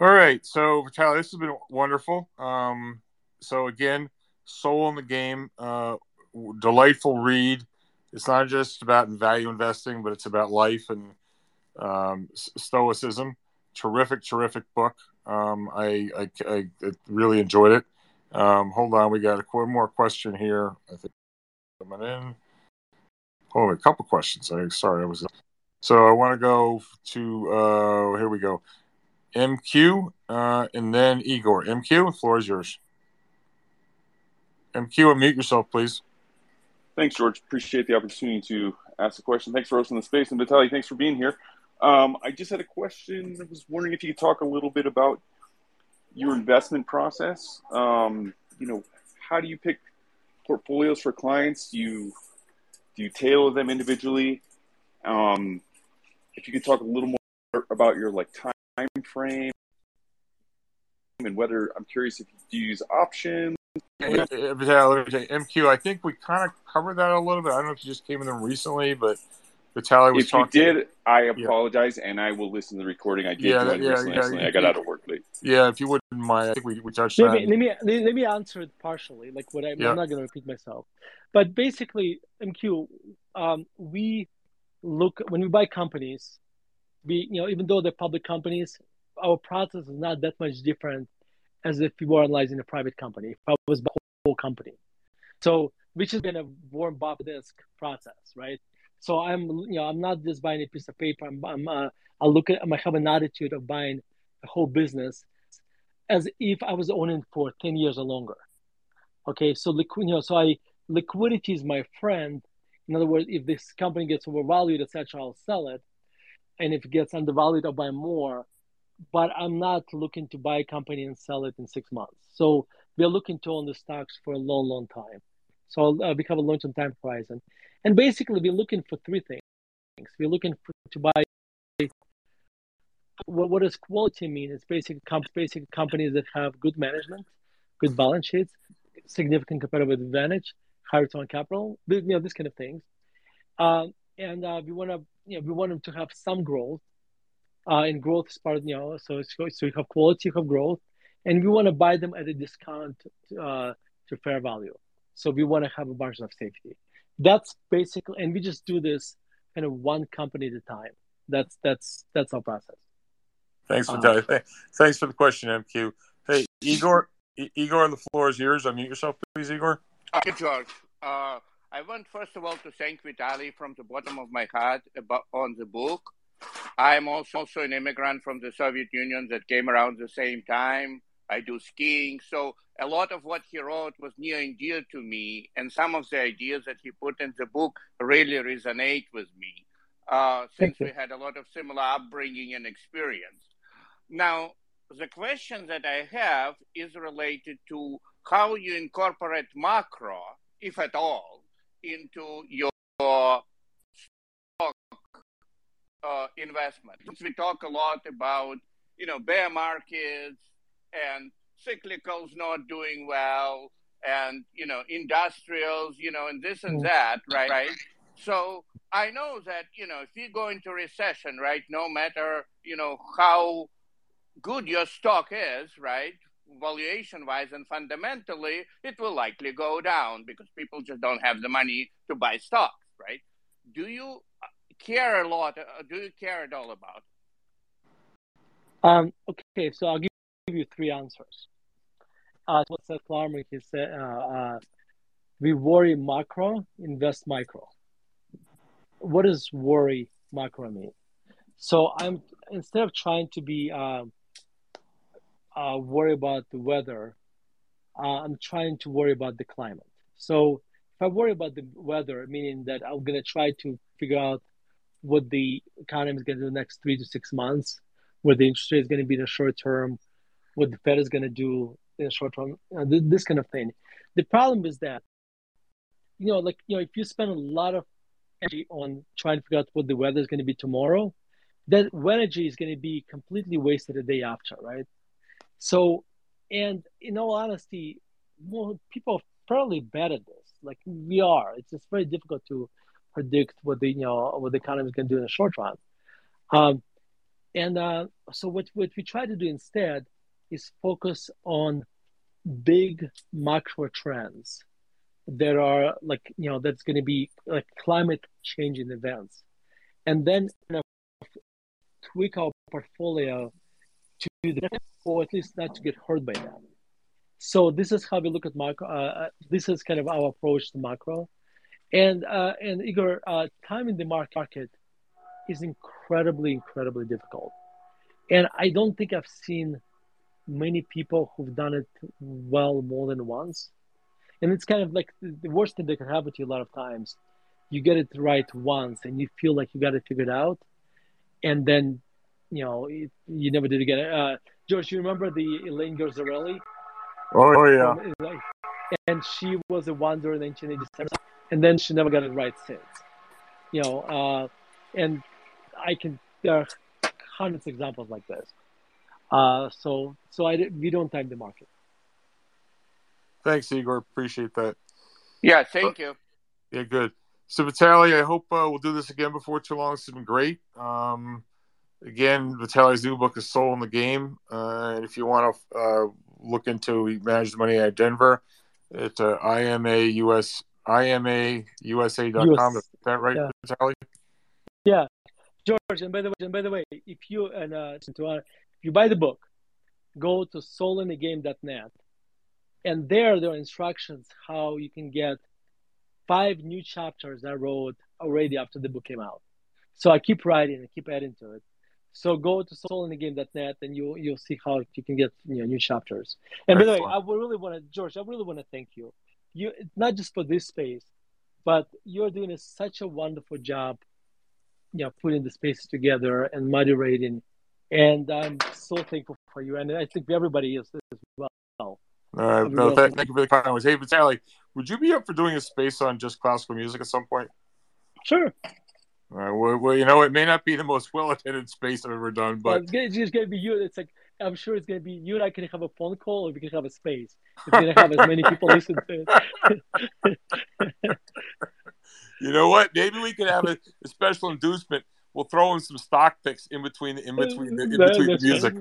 all right so Vitaliy, this has been wonderful um, so again soul in the game. Uh, delightful read. It's not just about value investing, but it's about life and um, stoicism. Terrific, terrific book. Um, I, I, I, really enjoyed it. Um, hold on, we got a one more question here. I think coming in. Oh, a couple questions. I sorry, I was. So I want to go to uh, here we go. MQ uh, and then Igor. MQ, the floor is yours. MQ, unmute yourself, please. Thanks, George. Appreciate the opportunity to ask a question. Thanks for hosting the space. And Vitaliy, thanks for being here. Um, I just had a question. I was wondering if you could talk a little bit about your investment process. Um, you know, how do you pick portfolios for clients? Do you do you tailor them individually? Um, if you could talk a little more about your like time frame and whether I'm curious if you use options MQ, I think we kind of covered that a little bit. I don't know if you just came in them recently, but Vitaliy was if talking. If you did, I apologize, yeah. and I will listen to the recording. I did yeah, join yeah, recently. Yeah, yeah, I got out of work late. Yeah, if you wouldn't mind, I think we, we touched Maybe, Let me let me answer it partially. Like what I, yeah. I'm not going to repeat myself, but basically, MQ, um, we look when we buy companies. We you know even though they're public companies, our process is not that much different as if you were analyzing a private company. If I was a whole company, so which has been a Warren Buffett process, right? So I'm, you know, I'm not just buying a piece of paper. I'm, I'm uh, I look at, I have an attitude of buying a whole business. as if I was owning for 10 years or longer. Okay, so you know, so I liquidity is my friend. In other words, if this company gets overvalued, etc., I'll sell it, and if it gets undervalued, I'll buy more. But I'm not looking to buy a company and sell it in six months. So we're looking to own the stocks for a long, long time. So uh, we have a long-term time horizon, and basically we're looking for three things. We're looking for, to buy. What, what does quality mean? It's basic, comp, basic companies that have good management, good balance sheets, significant competitive advantage, high return capital, you know, this kind of things. Uh, and uh, we want to, you know, we want them to have some growth. Uh, and growth is part of, you know, so so you have quality, you have growth, and we want to buy them at a discount uh, to fair value. So we want to have a margin of safety. That's basically, and we just do this kind of one company at a time. That's that's that's our process. Thanks, Vitaliy. Uh, Thanks for the question, MQ. Hey, Igor, Igor, the floor is yours. Unmute yourself, please, Igor. Thank you, George. Uh, I want first of all to thank Vitaliy from the bottom of my heart about, on the book. I'm also, also an immigrant from the Soviet Union that came around the same time. I do skiing, so a lot of what he wrote was near and dear to me, and some of the ideas that he put in the book really resonate with me, uh, since we had a lot of similar upbringing and experience. Now, the question that I have is related to how you incorporate macro, if at all, into your stock uh, investment. Since we talk a lot about, you know, bear markets and cyclicals not doing well and, you know, industrials, you know, and this and mm. that, right? Right. So I know that, you know, if you go into recession, right, no matter, you know, how good your stock is, right, valuation wise and fundamentally, it will likely go down because people just don't have the money to buy stocks, right? Do you care a lot? Uh, do you care at all about? Um, okay, so I'll give you three answers. Uh, what Seth Klarman he said, uh, uh, we worry macro, invest micro. What does worry macro mean? So I'm instead of trying to be um, uh, worry about the weather. Uh, I'm trying to worry about the climate. So if I worry about the weather, meaning that I'm going to try to figure out what the economy is going to do the next three to six months, where the interest rate is going to be in the short term, what the Fed is going to do in the short term, uh, this kind of thing. The problem is that, you know, like, you know, if you spend a lot of energy on trying to figure out what the weather is going to be tomorrow, that energy is going to be completely wasted a day after, right? So, and in all honesty, more people are fairly bad at this. Like we are. It's just very difficult to predict what the you know what the economy is going to do in the short run. Um, and uh, so what what we try to do instead is focus on big macro trends that are like you know that's going to be like climate changing events, and then tweak our portfolio to the or at least not to get hurt by that. So this is how we look at macro. Uh, uh, this is kind of our approach to macro, and uh, and Igor, uh, time in the market is incredibly, incredibly difficult, and I don't think I've seen many people who've done it well more than once. And it's kind of like the worst thing that can happen to you a lot of times. You get it right once, and you feel like you got it figured out, and then you know it, you never did again. Uh, George, you remember the Elaine Garzarelli? Oh, oh yeah. And she was a wonder in 1987, and then she never got it right since. You know, uh, and I can there are hundreds of examples like this. Uh, so so I we don't time the market. Thanks, Igor. Appreciate that. Yeah, thank you. Yeah, good. So, Vitaliy, I hope uh, we'll do this again before too long. It's been great. Um, again, Vitaliy's new book is Soul in the Game. Uh, and if you want to uh, look into he managed money at Denver, it's uh, IMAUS, IMAUSA.com. Is that right, yeah. Vitaliy? Yeah. George, and by the way, and by the way, if you and uh, if you buy the book, go to soulinthegame.net, and there there are instructions how you can get five new chapters I wrote already after the book came out. So I keep writing, and keep adding to it So go to soulinthegame.net and you'll you'll see how you can get you know new chapters. And by the way, I really want to George, I really want to thank you. You not just for this space, but you're doing a, such a wonderful job, you know, putting the spaces together and moderating. And I'm so thankful for you, and I think everybody is as well. All right, no, th- thank you for the kind words. Hey, Vitaliy, would you be up for doing a space on just classical music at some point? Sure. All right. Well, well, you know, it may not be the most well attended space I've ever done, but well, it's, gonna, it's just going to be you. It's like I'm sure it's going to be you and I can have a phone call, or we can have a space. It's going to have as many people listen to it. you know what? Maybe we could have a, a, special inducement. We'll throw in some stock picks in between in between the, in between the music.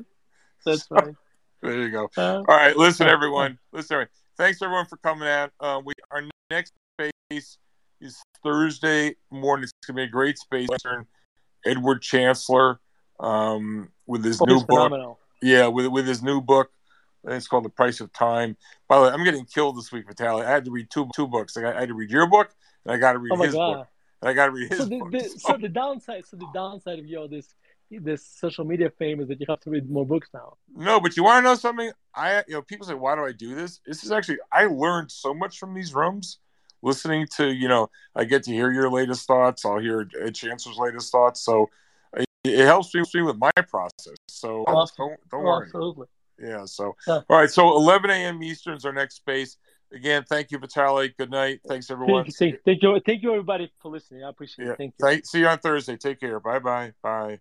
That's right. There you go. Uh, All right, listen, everyone. Listen, everyone. Thanks everyone for coming out. Um, we our next space is Thursday morning. It's gonna be a great space. Western Edward Chancellor um, with his oh, new book. Phenomenal. Yeah, with with his new book. It's called The Price of Time. By the way, I'm getting killed this week, Vitaliy. I had to read two two books. I, got, I had to read your book, and I got to read oh his God. book. And I got to read his so the, book. The, so. the downside, so the downside of your this this social media fame is that you have to read more books now. No, but you want to know something? I you know people say, why do I do this? This is actually I learned so much from these rooms listening to you know I get to hear your latest thoughts. I'll hear Chancellor's latest thoughts, so it, it helps me with my process. So awesome. don't don't oh, worry. Absolutely. Yeah. So all right. So 11 a.m. Eastern is our next space. Again, thank you, Vitaliy. Good night. Thanks, everyone. Thank you, thank you, thank you everybody, for listening. I appreciate yeah. it. Thank you. Thank, see you on Thursday. Take care. Bye-bye. Bye.